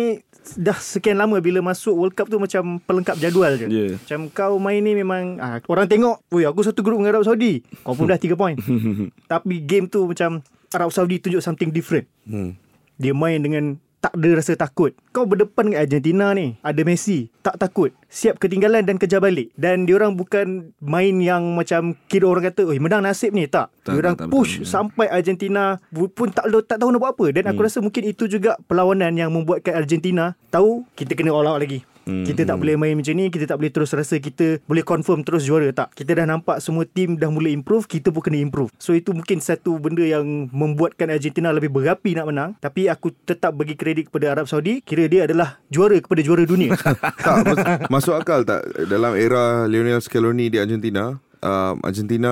dah sekian lama bila masuk World Cup tu macam pelengkap jadual je. Yeah. Macam kau main ni memang ah, orang tengok, "Woi, aku satu grup dengan Arab Saudi." Kau pun dah 3 point. tapi game tu macam Arab Saudi tunjuk something different. hmm. Dia main dengan tak ada rasa takut. Kau berdepan dengan Argentina ni. Ada Messi. Tak takut. Siap ketinggalan dan kejar balik. Dan diorang bukan main yang macam kira orang kata, oh menang nasib ni. Tak. Tak, diorang tak, tak, push betul. sampai Argentina pun tak tak tahu nak buat apa. Dan aku rasa mungkin itu juga perlawanan yang membuatkan Argentina tahu kita kena all out lagi. Hmm. Kita tak boleh main macam ni Kita tak boleh terus rasa Kita boleh confirm terus juara Tak. Kita dah nampak Semua tim dah mula improve Kita pun kena improve. So itu mungkin satu benda yang Membuatkan Argentina lebih berapi nak menang. Tapi aku tetap bagi kredit kepada Arab Saudi Kira dia adalah Juara kepada juara dunia. Tak mas- masuk akal tak? Dalam era Lionel Scaloni di Argentina um, Argentina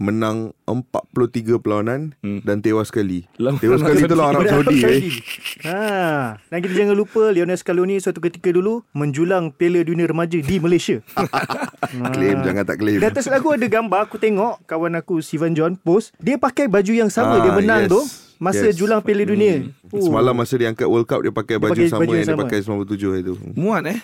menang 43 perlawanan hmm. dan tewas sekali. Lawan tewas sekali tu lawan Arab Daripada Saudi eh. ha. Dan kita jangan lupa Lionel Scaloni suatu ketika dulu Menjulang Piala Dunia Remaja di Malaysia Claim jangan tak claim. Di atas lagu ada gambar Aku tengok Kawan aku Steven John post Dia pakai baju yang sama Ah, Dia menang yes. tu Masa Yes. julang Piala Dunia oh. Semalam masa dia angkat World Cup dia pakai baju pakai sama baju yang yang dia sama. pakai 97 itu. Muat eh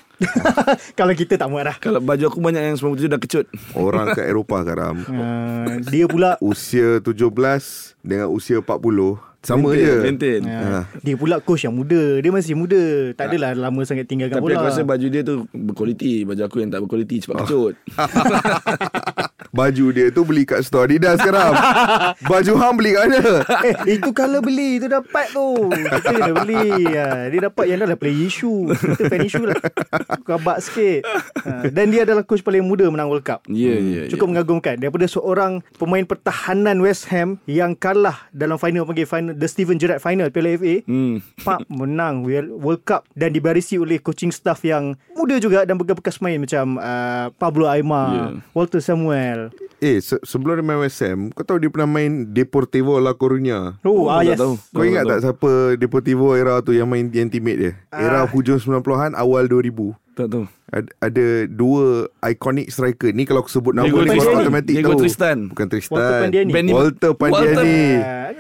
Kalau kita tak muat dah Kalau baju aku banyak yang 97 dah kecut Orang kat Eropah karam. uh, Dia pula Usia 17 dengan usia 40 sama Maintain, je. maintain. uh, Dia pula coach yang muda. Dia masih muda. Tak adalah lama sangat tinggalkan Tapi bola. aku rasa baju dia tu berkualiti. Baju aku yang tak berkualiti cepat kecut. Baju dia tu beli kat store Adidas sekarang. Baju hang beli kat mana? Eh itu kalau beli Itu dapat tu. Kita kena beli. Ha, Dia dapat yang dah lah Play issue. Kita fan issue lah. Kabak sikit. Ha, Dan dia adalah coach paling muda Menang World Cup. Ya ya. Cukup mengagumkan. Daripada seorang Pemain pertahanan West Ham Yang kalah Dalam final Panggil final The Steven Gerrard final Piala FA Hmm. Pak menang World Cup Dan dibarisi oleh coaching staff yang Muda juga Dan bekas-bekas main Macam uh, Pablo Aimar Yeah. Walter Samuel. Eh se- sebelum dia main West Ham Kau tahu dia pernah main Deportivo La Coruña? Oh, Oh, ah yes. tahu. Kau ingat tak siapa Deportivo era tu Yang main yang teammate dia? Era hujung 90-an Awal 2000 Tak tahu ada, ada dua iconic striker. Ni kalau aku sebut nama Diego ni Tristan. Diego tahu. Tristan. Bukan Tristan. Walter Pandiani. Benny- Walter Pandiani.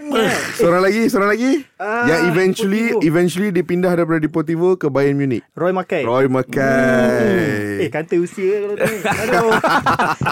Ingat. Seorang lagi Seorang lagi. Ah, Yang eventually Deportivo. Eventually dia pindah daripada Deportivo Ke Bayern Munich. Roy Mackay. Roy Mackay. Eh kanta usia kalau tu Aduh.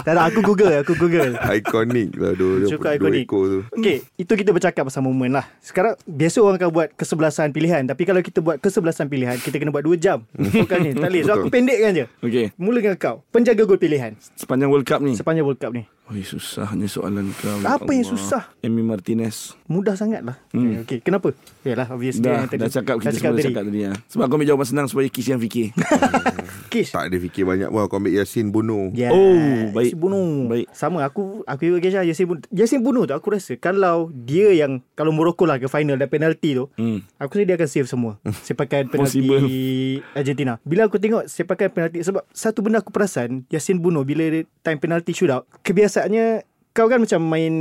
Tak ada aku google Aku google. Iconic lah dua, dua, Cukup dua ikonik ekor tu. Okay Itu kita bercakap pasal momen lah. Sekarang Biasa orang akan buat Kesebelasan pilihan. Tapi kalau kita buat Kesebelasan pilihan Kita kena buat 2 jam. Bukan ni Tak boleh. So aku pendekkan je Okay Mula dengan kau Penjaga gol pilihan. Sepanjang World Cup ni? Sepanjang World Cup ni Oi susahnya soalan kau Apa yang Allah. susah? Emi Martinez Mudah sangat lah hmm. Okay kenapa Yalah obvious Dah, yang tadi. dah cakap kita Dah semua dah cakap tadi ya. Sebab aku ambil jawapan senang supaya Kish yang fikir. Kish Tak ada fikir banyak pun Aku ambil Yasin bunuh Yes. Oh, baik. Yasin bunuh. Baik. Sama aku aku juga Kesha Yasin bunuh. Yasin bunuh tu aku rasa kalau dia yang kalau Morocco lah ke final dan penalti tu, Hmm. aku rasa dia akan save semua. Sepakan penalti Possible. Argentina. Bila aku tengok sepakan penalti sebab satu benda aku perasan Yasin bunuh bila time penalti shootout, kebiasaannya kau kan macam main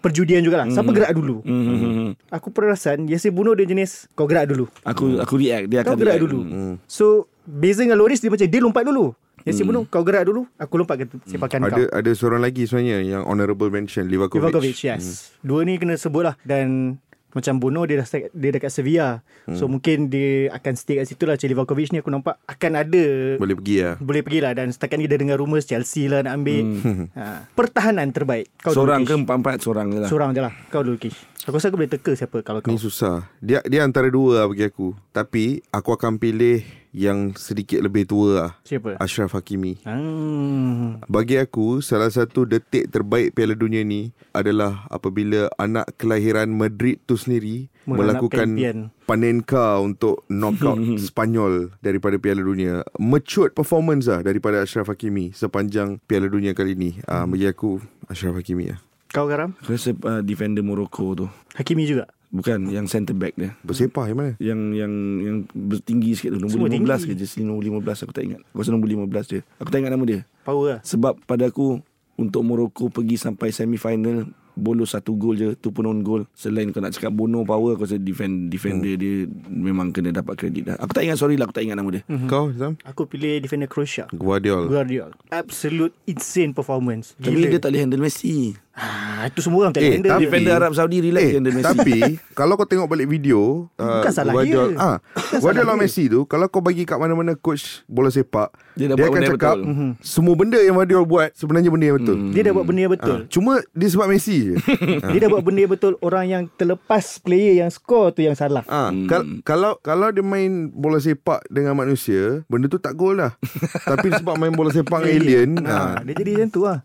perjudian jugalah. Siapa gerak dulu? Hmm, hmm, hmm, hmm. Aku perasan Yasin bunuh dia jenis kau gerak dulu. Aku aku react dia akan Kau gerak react. dulu. Hmm. So beza dengan Loris dia macam dia lompat dulu. Yasin bunuh kau gerak dulu, aku lompat ke sepakan kau. Ada ada seorang lagi sebenarnya Yang honorable mention Livakovic, Livakovic, yes. Hmm. Dua ni kena sebut lah. Dan macam Bono dia dah dia dekat Sevilla. Hmm. So mungkin dia akan stay kat situ lah. Macam Livakovic ni aku nampak akan ada Boleh pergi lah boleh pergi lah dan setakat ni dia dengar rumours Chelsea lah nak ambil. Hmm. Ha. Pertahanan terbaik. Kau Seorang ke empat-empat seorang je lah. Seorang je lah. Kau dulu Kish. Aku rasa aku boleh teka siapa kalau kau. Ni susah Dia dia antara dua lah bagi aku Tapi Aku akan pilih Yang sedikit lebih tua lah Siapa? Ashraf Hakimi Hmm. Bagi aku Salah satu detik terbaik Piala Dunia ni Adalah apabila Anak kelahiran Madrid tu sendiri Mengalap Melakukan kempian. Panenka Untuk knockout Spanyol Daripada Piala Dunia Matured performance lah Daripada Ashraf Hakimi Sepanjang Piala Dunia kali ni uh, Bagi aku Ashraf Hakimi lah Kau garam? Aku rasa uh, defender Morocco tu. Hakimi juga. Bukan Yang centre back dia Bersepah yang mana? yang yang yang tinggi sikit tu Semua nombor 15 tinggi. ke jersey nombor 15 aku tak ingat aku rasa nombor 15 dia aku tak ingat nama dia Power lah. sebab pada aku untuk Morocco pergi sampai semi final Bolo satu gol je tu pun on goal selain kau nak cakap Bono power aku rasa defend defender hmm. dia memang kena dapat kredit dah aku tak ingat sorry lah aku tak ingat nama dia Mhm. Kau Zam? Aku pilih defender Croatia. Guardiol Guardiola. Absolute insane performance. tapi dia tak boleh handle Messi Ah, itu semua orang tak Eh, tapi- defender Arab Saudi relax Eh, handle Messi tapi kalau kau tengok balik video uh, Bukan salah Guardiol, dia. ah, Guardiola Messi tu Kalau kau bagi kat mana-mana coach bola sepak Dia Dia, dah buat akan cakap betul. Mhm. Semua benda yang Guardiola buat Sebenarnya benda yang betul Dia dah buat benda yang betul. Ah, Cuma dia sebab Messi je Dia dah buat benda yang betul Orang yang terlepas player yang score tu yang salah. Ah, hmm. kal- kalau kalau dia main bola sepak dengan manusia, benda tu tak gol lah. Tapi sebab main bola sepak dengan alien, Ha, ah, dia jadi macam tu lah.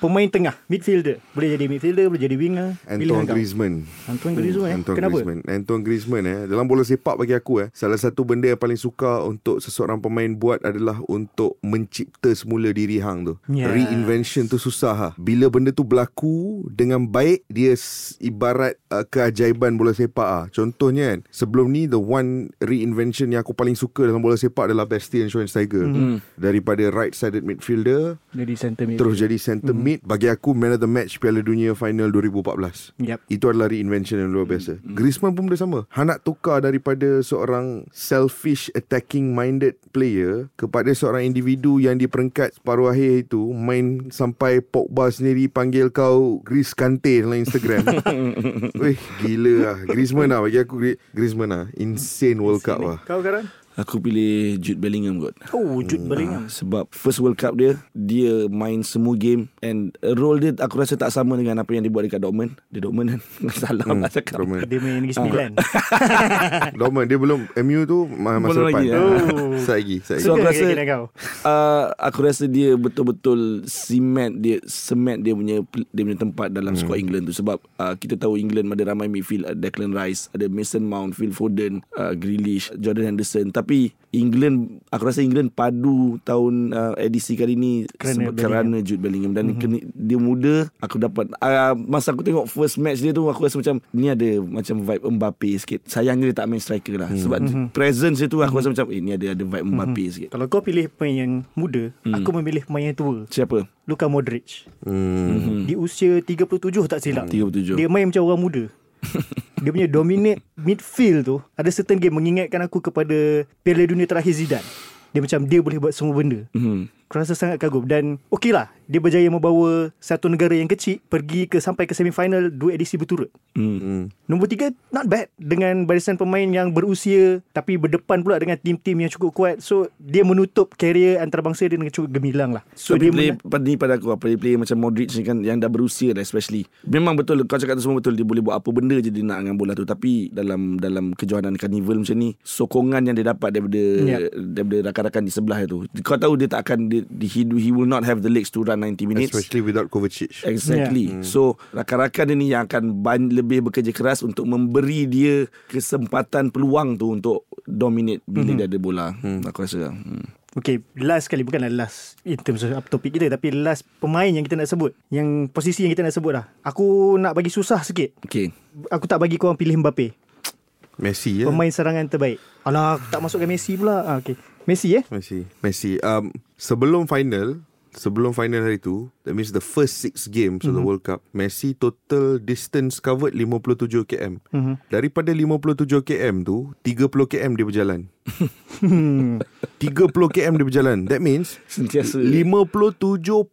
Pemain tengah, midfielder. Boleh jadi midfielder, boleh jadi winger. Antoine. Griezmann. Antoine Griezmann eh. Antoine Kenapa? Griezmann. Antoine Griezmann eh. Dalam bola sepak bagi aku eh, salah satu benda yang paling suka untuk seseorang pemain buat adalah untuk mencipta semula diri hang tu. Ya. Reinvention tu susah ha. Bila benda tu berlaku dengan baik, dia ibarat uh, keajaiban bola sepak ah. Contohnya kan, sebelum ni the one reinvention yang aku paling suka dalam bola sepak adalah Bastian Schweinsteiger. Mm. Daripada right sided midfielder Jadi center mid. terus jadi center mid bagi aku man of the match Piala Dunia final 2014. Yep. Itu adalah reinvention yang luar biasa. Griezmann pun benda sama. Han nak tukar daripada seorang selfish attacking minded player kepada seorang individu yang di peringkat separuh akhir itu main sampai Pogba sendiri panggil kau Gris Kante dalam Instagram. Weh, gila lah. Griezmann lah bagi aku Gri- Griezmann lah. Insane World Cup lah. Kau sekarang? Aku pilih Jude Bellingham kot Oh, Jude Bellingham. Ah, sebab first World Cup dia dia main semua game and role dia aku rasa tak sama dengan apa yang dia buat dekat Dortmund dia Dortmund kan salah hmm, nak cakap Dortmund. Dia main Negeri Sembilan. Dortmund dia belum MU tu ma- masa Belum depan. lagi, ah. Oh. Sat lagi, sat lagi. So, aku rasa- uh, aku rasa dia betul-betul cement dia cement dia punya dia punya tempat dalam hmm. squad England tu sebab uh, kita tahu England ada ramai midfield ada Declan Rice ada Mason Mount Phil Foden uh, Grealish Jordan Henderson tapi England aku rasa England padu tahun uh, edisi kali ni Kerana sebab, kerana Jude Bellingham dan mm-hmm. dia muda aku dapat uh, masa aku tengok first match dia tu aku rasa macam ni ada macam vibe Mbappe sikit sayangnya dia tak main striker lah sebab mm-hmm. presence dia tu aku rasa macam eh ni ada ada vibe Mbappe sikit Kalau kau pilih pemain yang muda, aku memilih pemain yang tua. siapa Luka Modric. Hmm. Di usia 37 tak silap. 37. Dia main macam orang muda. dia punya dominate midfield tu ada certain game mengingatkan aku kepada Piala Dunia terakhir Zidane. Dia macam dia boleh buat semua benda. Hmm. Aku rasa sangat kagum dan okey lah dia berjaya membawa satu negara yang kecil pergi ke sampai ke semifinal dua edisi berturut. Hmm. Hmm. Nombor tiga not bad dengan barisan pemain yang berusia tapi berdepan pula dengan tim-tim yang cukup kuat. So dia menutup karier antarabangsa dia dengan cukup gemilang lah. So Tapi dia menang- pada ni pada aku player, player macam Modric ni kan yang dah berusia dah especially. Memang betul kau cakap tu semua betul dia boleh buat apa benda je dia nak dengan bola tu tapi dalam dalam kejohanan carnival macam ni sokongan yang dia dapat daripada Ya. daripada rakan-rakan di sebelah tu. Kau tahu dia tak akan dia, he, he will not have the legs to run 90 minutes. Especially without Kovacic. Exactly. Yeah. So rakan-rakan dia ni yang akan ban- lebih bekerja keras untuk memberi dia kesempatan peluang tu untuk dominate bila mm-hmm. dia ada bola. Hmm. Aku rasa. Hmm. Okay, last kali bukanlah last in terms of topik kita tapi last pemain yang kita nak sebut. Yang posisi yang kita nak sebut lah. Aku nak bagi susah sikit. Okay. Aku tak bagi korang pilih Mbappe. Messi ya. Pemain serangan terbaik. Alah, aku tak masukkan Messi pula. Ah, okay. Messi eh? Messi. Messi. Um, sebelum final, sebelum final hari tu, that means the first six games mm-hmm. of the World Cup, Messi total distance covered 57 km. Mhm. Daripada 57 km tu, 30 km dia berjalan. 30 km dia berjalan. That means Sentiasa. 57%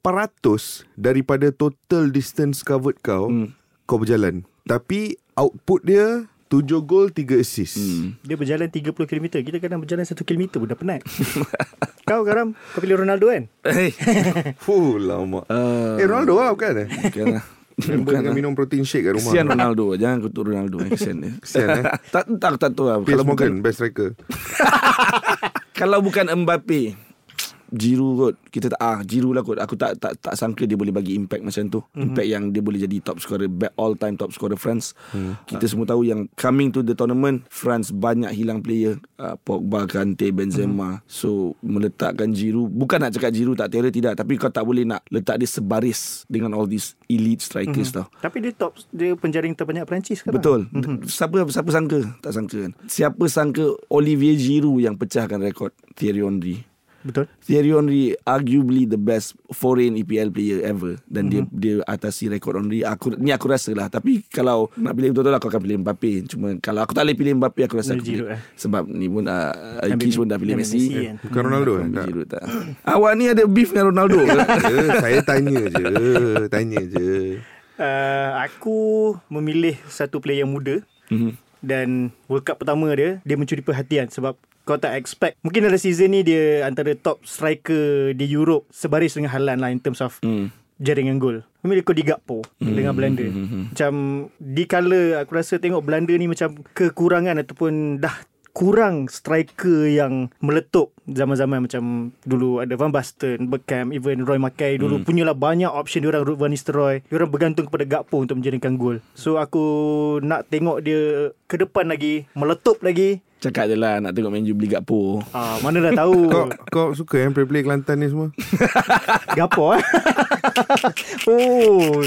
daripada total distance covered kau, Hmm. kau berjalan. Tapi output dia 7 gol 3 assist. Hmm. Dia berjalan 30 km. Kita kadang berjalan 1 km pun dah penat. kau Karam, kau pilih Ronaldo kan? Hey. Fuh lama. Uh, Eh Ronaldo lah bukan eh? Bukan lah. Bukan dengan lah. minum protein shake kat rumah. Kesian Ronaldo Jangan kutuk Ronaldo eh. Kesian dia Kesian, eh. tak, tak, tak tahu lah Piers Kalau Morgan best striker. Kalau bukan Mbappe Giroud kot Kita tak ah Giroud lah kot Aku tak tak tak sangka dia boleh bagi impact macam tu mm-hmm. Impact yang dia boleh jadi top scorer All time top scorer France mm. Kita semua tahu yang Coming to the tournament France banyak hilang player uh, Pogba, Kante, Benzema mm. So meletakkan Giroud Bukan nak cakap Giroud tak terror tidak Tapi kau tak boleh nak Letak dia sebaris Dengan all these elite strikers mm-hmm. tau Tapi dia top Dia penjaring terbanyak Perancis sekarang Betul. Mm-hmm. Siapa siapa sangka? Tak sangka kan. Siapa sangka Olivier Giroud yang pecahkan rekod Thierry Henry. Betul Thierry Henry arguably the best foreign EPL player ever dan mm-hmm. dia dia atasi rekod Henry. Aku ni aku rasa lah. Tapi kalau nak pilih betul-betul aku akan pilih Mbappe. Cuma kalau aku tak boleh pilih Mbappe aku rasa aku pilih. eh. Sebab ni pun uh, Kish pun dah pilih ambil Messi. Messi, kan? Bukan Ronaldo kan? Tak. Giroud tak. Awak ni ada beef dengan Ronaldo ke? Eh, saya tanya je Tanya je uh, Aku memilih Satu player muda Mhm. Dan World Cup pertama dia Dia mencuri perhatian Sebab kau tak expect Mungkin dalam season ni Dia antara top striker Di Europe Sebaris dengan Haaland lah In terms of Hmm. jaringan gol Memilih Cody Gakpo hmm. Dengan Belanda Macam Di kala Aku rasa tengok Belanda ni Macam kekurangan Ataupun dah kurang striker yang meletup zaman-zaman macam dulu ada Van Basten, Beckham, even Roy Mackay dulu hmm. punyalah banyak option diorang Ruud van Nistelrooy. Diorang bergantung kepada Gakpo untuk menjadikan gol. So aku nak tengok dia ke depan lagi, meletup lagi. Cakap je lah nak tengok manager beli Gakpo. Ah, mana dah tahu. Kau kau suka yang play-play Kelantan ni semua Gapo eh? oh.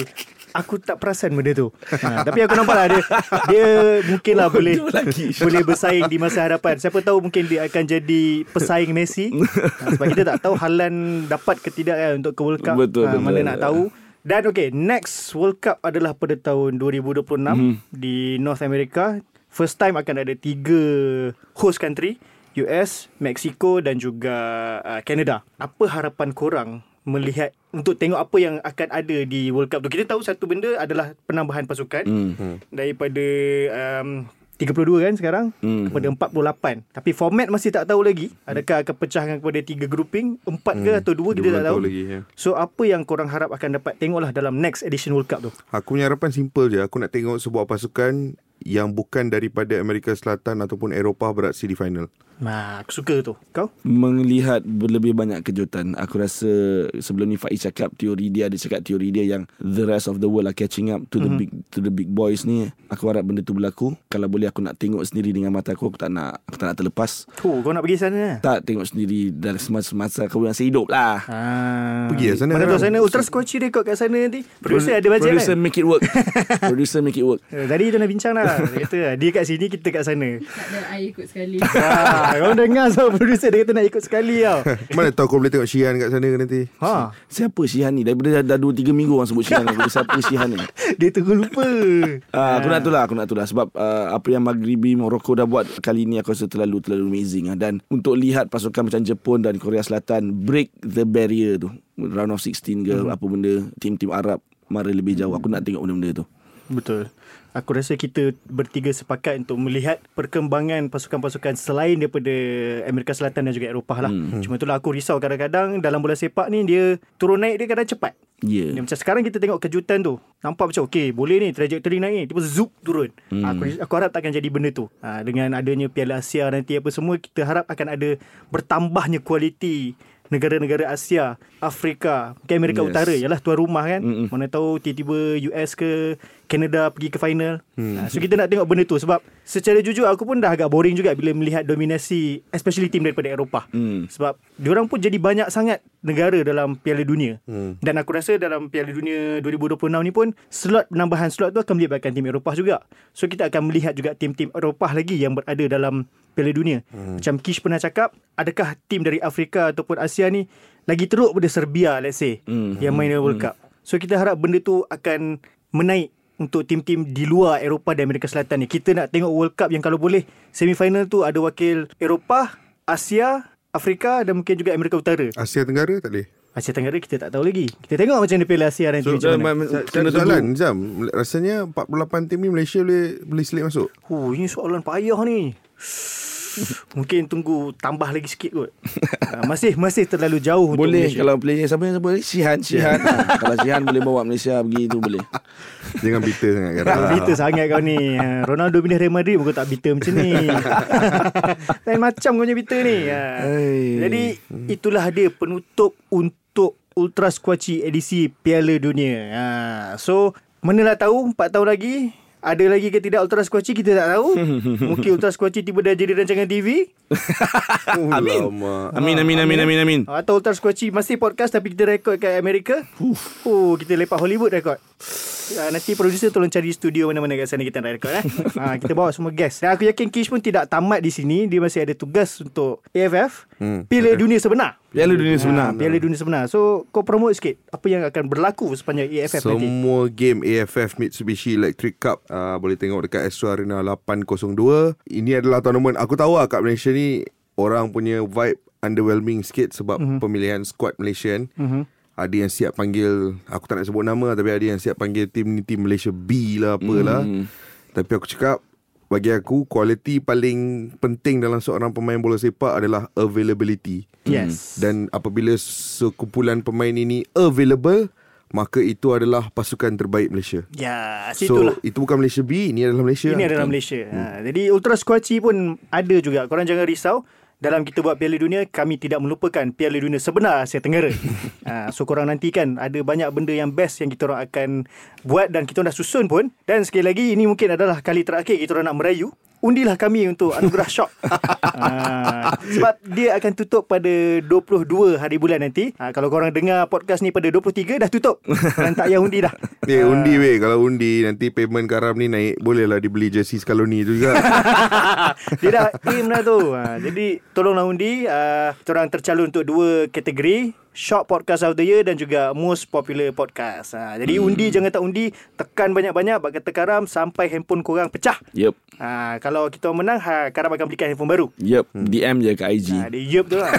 Aku tak perasan benda tu. Ha, tapi aku nampak lah dia dia mungkinlah boleh lagi. boleh bersaing di masa hadapan. Siapa tahu mungkin dia akan jadi pesaing Messi. Ha, sebab kita tak tahu Haaland dapat ke tidak kan untuk ke World Cup. Betul, Ha, betul. mana nak tahu. Dan okay, next World Cup adalah pada tahun 2026 Mhm. di North America. First time akan ada tiga host country. US, Mexico dan juga uh, Canada. Apa harapan korang melihat untuk tengok apa yang akan ada di World Cup tu? Kita tahu satu benda adalah penambahan pasukan Hmm. daripada um, 32 kan sekarang Hmm. kepada 48. Tapi format masih tak tahu lagi. Adakah akan pecahkan kepada tiga grouping, empat ke atau dua kita tak belum tahu. lagi ya. So apa yang korang harap akan dapat tengoklah dalam next edition World Cup tu? Aku punya harapan simple je Aku nak tengok sebuah pasukan Yang bukan daripada Amerika Selatan Ataupun Eropah beraksi di final Nah, aku suka tu. Kau? Melihat lebih banyak kejutan Aku rasa Sebelum ni Faiz cakap Teori dia Ada cakap teori dia Yang the rest of the world Are catching up To the big To the big boys ni Aku harap benda tu berlaku Kalau boleh aku nak tengok sendiri Dengan mata aku Aku tak nak Aku tak nak terlepas Tu, kau nak pergi sana. Tak tengok sendiri Dalam semasa-masa Kau yang sehidup lah Ah. Pergi lah sana Mana tahu sana Ultra Squatchy rekod kat sana nanti. Producer ada bajet Producer kan? make it work Producer make it work Tadi kita nak bincang lah. Dia kata dia kat sini, kita kat sana. Tak ada air ikut sekali. Wah, kau dengar so producer dia kata nak ikut sekali tau. Mana tahu kau boleh tengok Shian kat sana nanti Ha, Siapa Syihan ni Daripada dah, dah 2-3 minggu Orang sebut Syihan aku. Siapa Syihan ni dia tunggu lupa. Uh, aku nak tu lah Aku nak tu lah Sebab uh, Apa yang Maghribi Morocco dah buat Kali ni aku rasa terlalu Terlalu amazing lah. Dan untuk lihat Pasukan macam Jepun Dan Korea Selatan Break the barrier tu Round of 16 ke Apa benda Tim-tim Arab Mara lebih jauh Aku nak tengok benda-benda tu Betul. Aku rasa kita bertiga sepakat untuk melihat perkembangan pasukan-pasukan selain daripada Amerika Selatan dan juga Eropah lah. Hmm. Cuma itulah aku risau kadang-kadang dalam bola sepak ni dia turun naik dia kadang cepat. Ya Dia yeah. macam sekarang kita tengok kejutan tu. Nampak macam okey, boleh ni trajectory naik ni. Tiba zup turun. Hmm. Aku aku harap takkan jadi benda tu. Ha, dengan adanya Piala Asia nanti apa semua kita harap akan ada bertambahnya kualiti negara-negara Asia, Afrika, mungkin Amerika yes. Utara ialah tuan rumah kan. Mm-mm. Mana tahu tiba-tiba US ke Canada pergi ke final. Hmm. Ha, so kita nak tengok benda tu sebab secara jujur aku pun dah agak boring juga bila melihat dominasi especially tim daripada Eropah. Hmm. Sebab diorang pun jadi banyak sangat negara dalam Piala Dunia. Hmm. Dan aku rasa dalam Piala Dunia 2026 ni pun slot penambahan slot tu akan melibatkan tim Eropah juga. So kita akan melihat juga tim-tim Eropah lagi yang berada dalam Piala Dunia. Hmm. Macam Kish pernah cakap, adakah tim dari Afrika ataupun Asia ni lagi teruk pada Serbia let's say Hmm. yang main dalam World Cup. So kita harap benda tu akan menaik untuk tim-tim di luar Eropah dan Amerika Selatan ni. Kita nak tengok World Cup yang kalau boleh semifinal tu ada wakil Eropah, Asia, Afrika dan mungkin juga Amerika Utara. Asia Tenggara tak boleh Asia Tenggara kita tak tahu lagi. Kita tengok macam mana Piala Asia nanti So, macam mana. kena Soalan Zam Rasanya 48 tim ni Malaysia boleh Boleh selit masuk Oh, ini soalan payah ni. Mungkin tunggu tambah lagi sikit kot. uh, masih masih terlalu jauh untuk Boleh Malaysia. Kalau player siapa yang boleh Syihan Syihan ha, Kalau Syihan boleh bawa Malaysia Pergi tu boleh Jangan bitter sangat kan. Bitter sangat kau ni ha, Ronaldo pindah Real Madrid Bukan tak bitter macam ni Lain macam kau punya bitter ni ha. Jadi Itulah dia penutup Untuk Ultra Squatchy edisi Piala Dunia ha. So Manalah tahu 4 tahun lagi ada lagi ke tidak Ultra Squatchy Kita tak tahu Mungkin Ultra Squatchy Tiba dah jadi rancangan TV Amin. Amin amin amin amin amin. Atau Ultra Squatchy Masih podcast Tapi kita rekod kat Amerika Oh kita lepak Hollywood rekod Uh, nanti producer tolong cari studio mana-mana kat sana kita nak rekod eh. ha, kita bawa semua guest. Dan aku yakin Kish pun tidak tamat di sini. Dia masih ada tugas untuk AFF. Hmm. Piala dunia sebenar. Piala dunia sebenar. Ha, Piala dunia sebenar. So kau promote sikit. Apa yang akan berlaku sepanjang AFF nanti. Semua game AFF Mitsubishi Electric Cup uh, Boleh tengok dekat Astro Arena 802 Ini adalah tournament Aku tahu lah kat Malaysia ni Orang punya vibe underwhelming sikit Sebab mm-hmm. pemilihan squad Malaysia kan mm-hmm. Ada yang siap panggil Aku tak nak sebut nama Tapi ada yang siap panggil Tim ni tim Malaysia B lah Apalah mm. Tapi aku cakap bagi aku kualiti paling penting dalam seorang pemain bola sepak adalah availability. Yes. Dan apabila sekumpulan pemain ini available, maka itu adalah pasukan terbaik Malaysia. Ya, So situlah. itu bukan Malaysia B, ini adalah Malaysia. Ini adalah Malaysia. Ha, jadi Ultra Squatchy pun ada juga. Korang jangan risau. Dalam kita buat Piala Dunia, kami tidak melupakan Piala Dunia sebenar Asia Tenggara. ha, so korang nantikan ada banyak benda yang best yang kita orang akan buat dan kita orang dah susun pun. Dan sekali lagi ini mungkin adalah kali terakhir kita orang nak merayu. Undilah kami untuk anugerah shock. ha, sebab dia akan tutup pada 22 hari bulan nanti. Ha, kalau korang dengar podcast ni pada 23 dah tutup. Dan tak payah undi dah. Eh, undi weh. Kalau undi, nanti payment karam ni naik. Bolehlah dibeli jersey Scaloni tu juga. Dia dah aim dah tu. Ha, jadi tolonglah undi. Uh, kita orang tercalon untuk dua kategori. Short Podcast of the Year dan juga Most Popular Podcast. Ha, jadi hmm. undi jangan tak undi. Tekan banyak-banyak. Bak kata karam sampai handphone korang pecah. Yep. Ha, kalau kita menang, ha, karam akan belikan handphone baru. Yep. DM je kat IG. Ha, dia yup tu lah.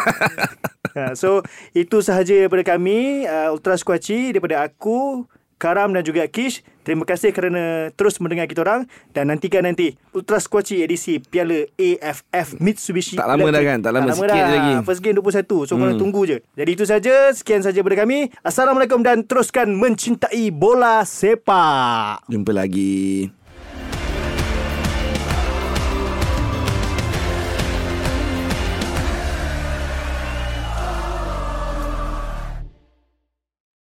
ha, so, itu sahaja daripada kami. Uh, Ultra Squatchy daripada aku. Karam dan juga Kish. Terima kasih kerana terus mendengar kita orang. Dan nantikan nanti Ultra Squatchy edisi Piala AFF Mitsubishi. Tak lama dah kan? Tak lama sikit dah. lagi. First game 21. So, hmm. korang tunggu je. Jadi itu saja. Sekian saja daripada kami. Assalamualaikum dan teruskan mencintai bola sepak. Jumpa lagi.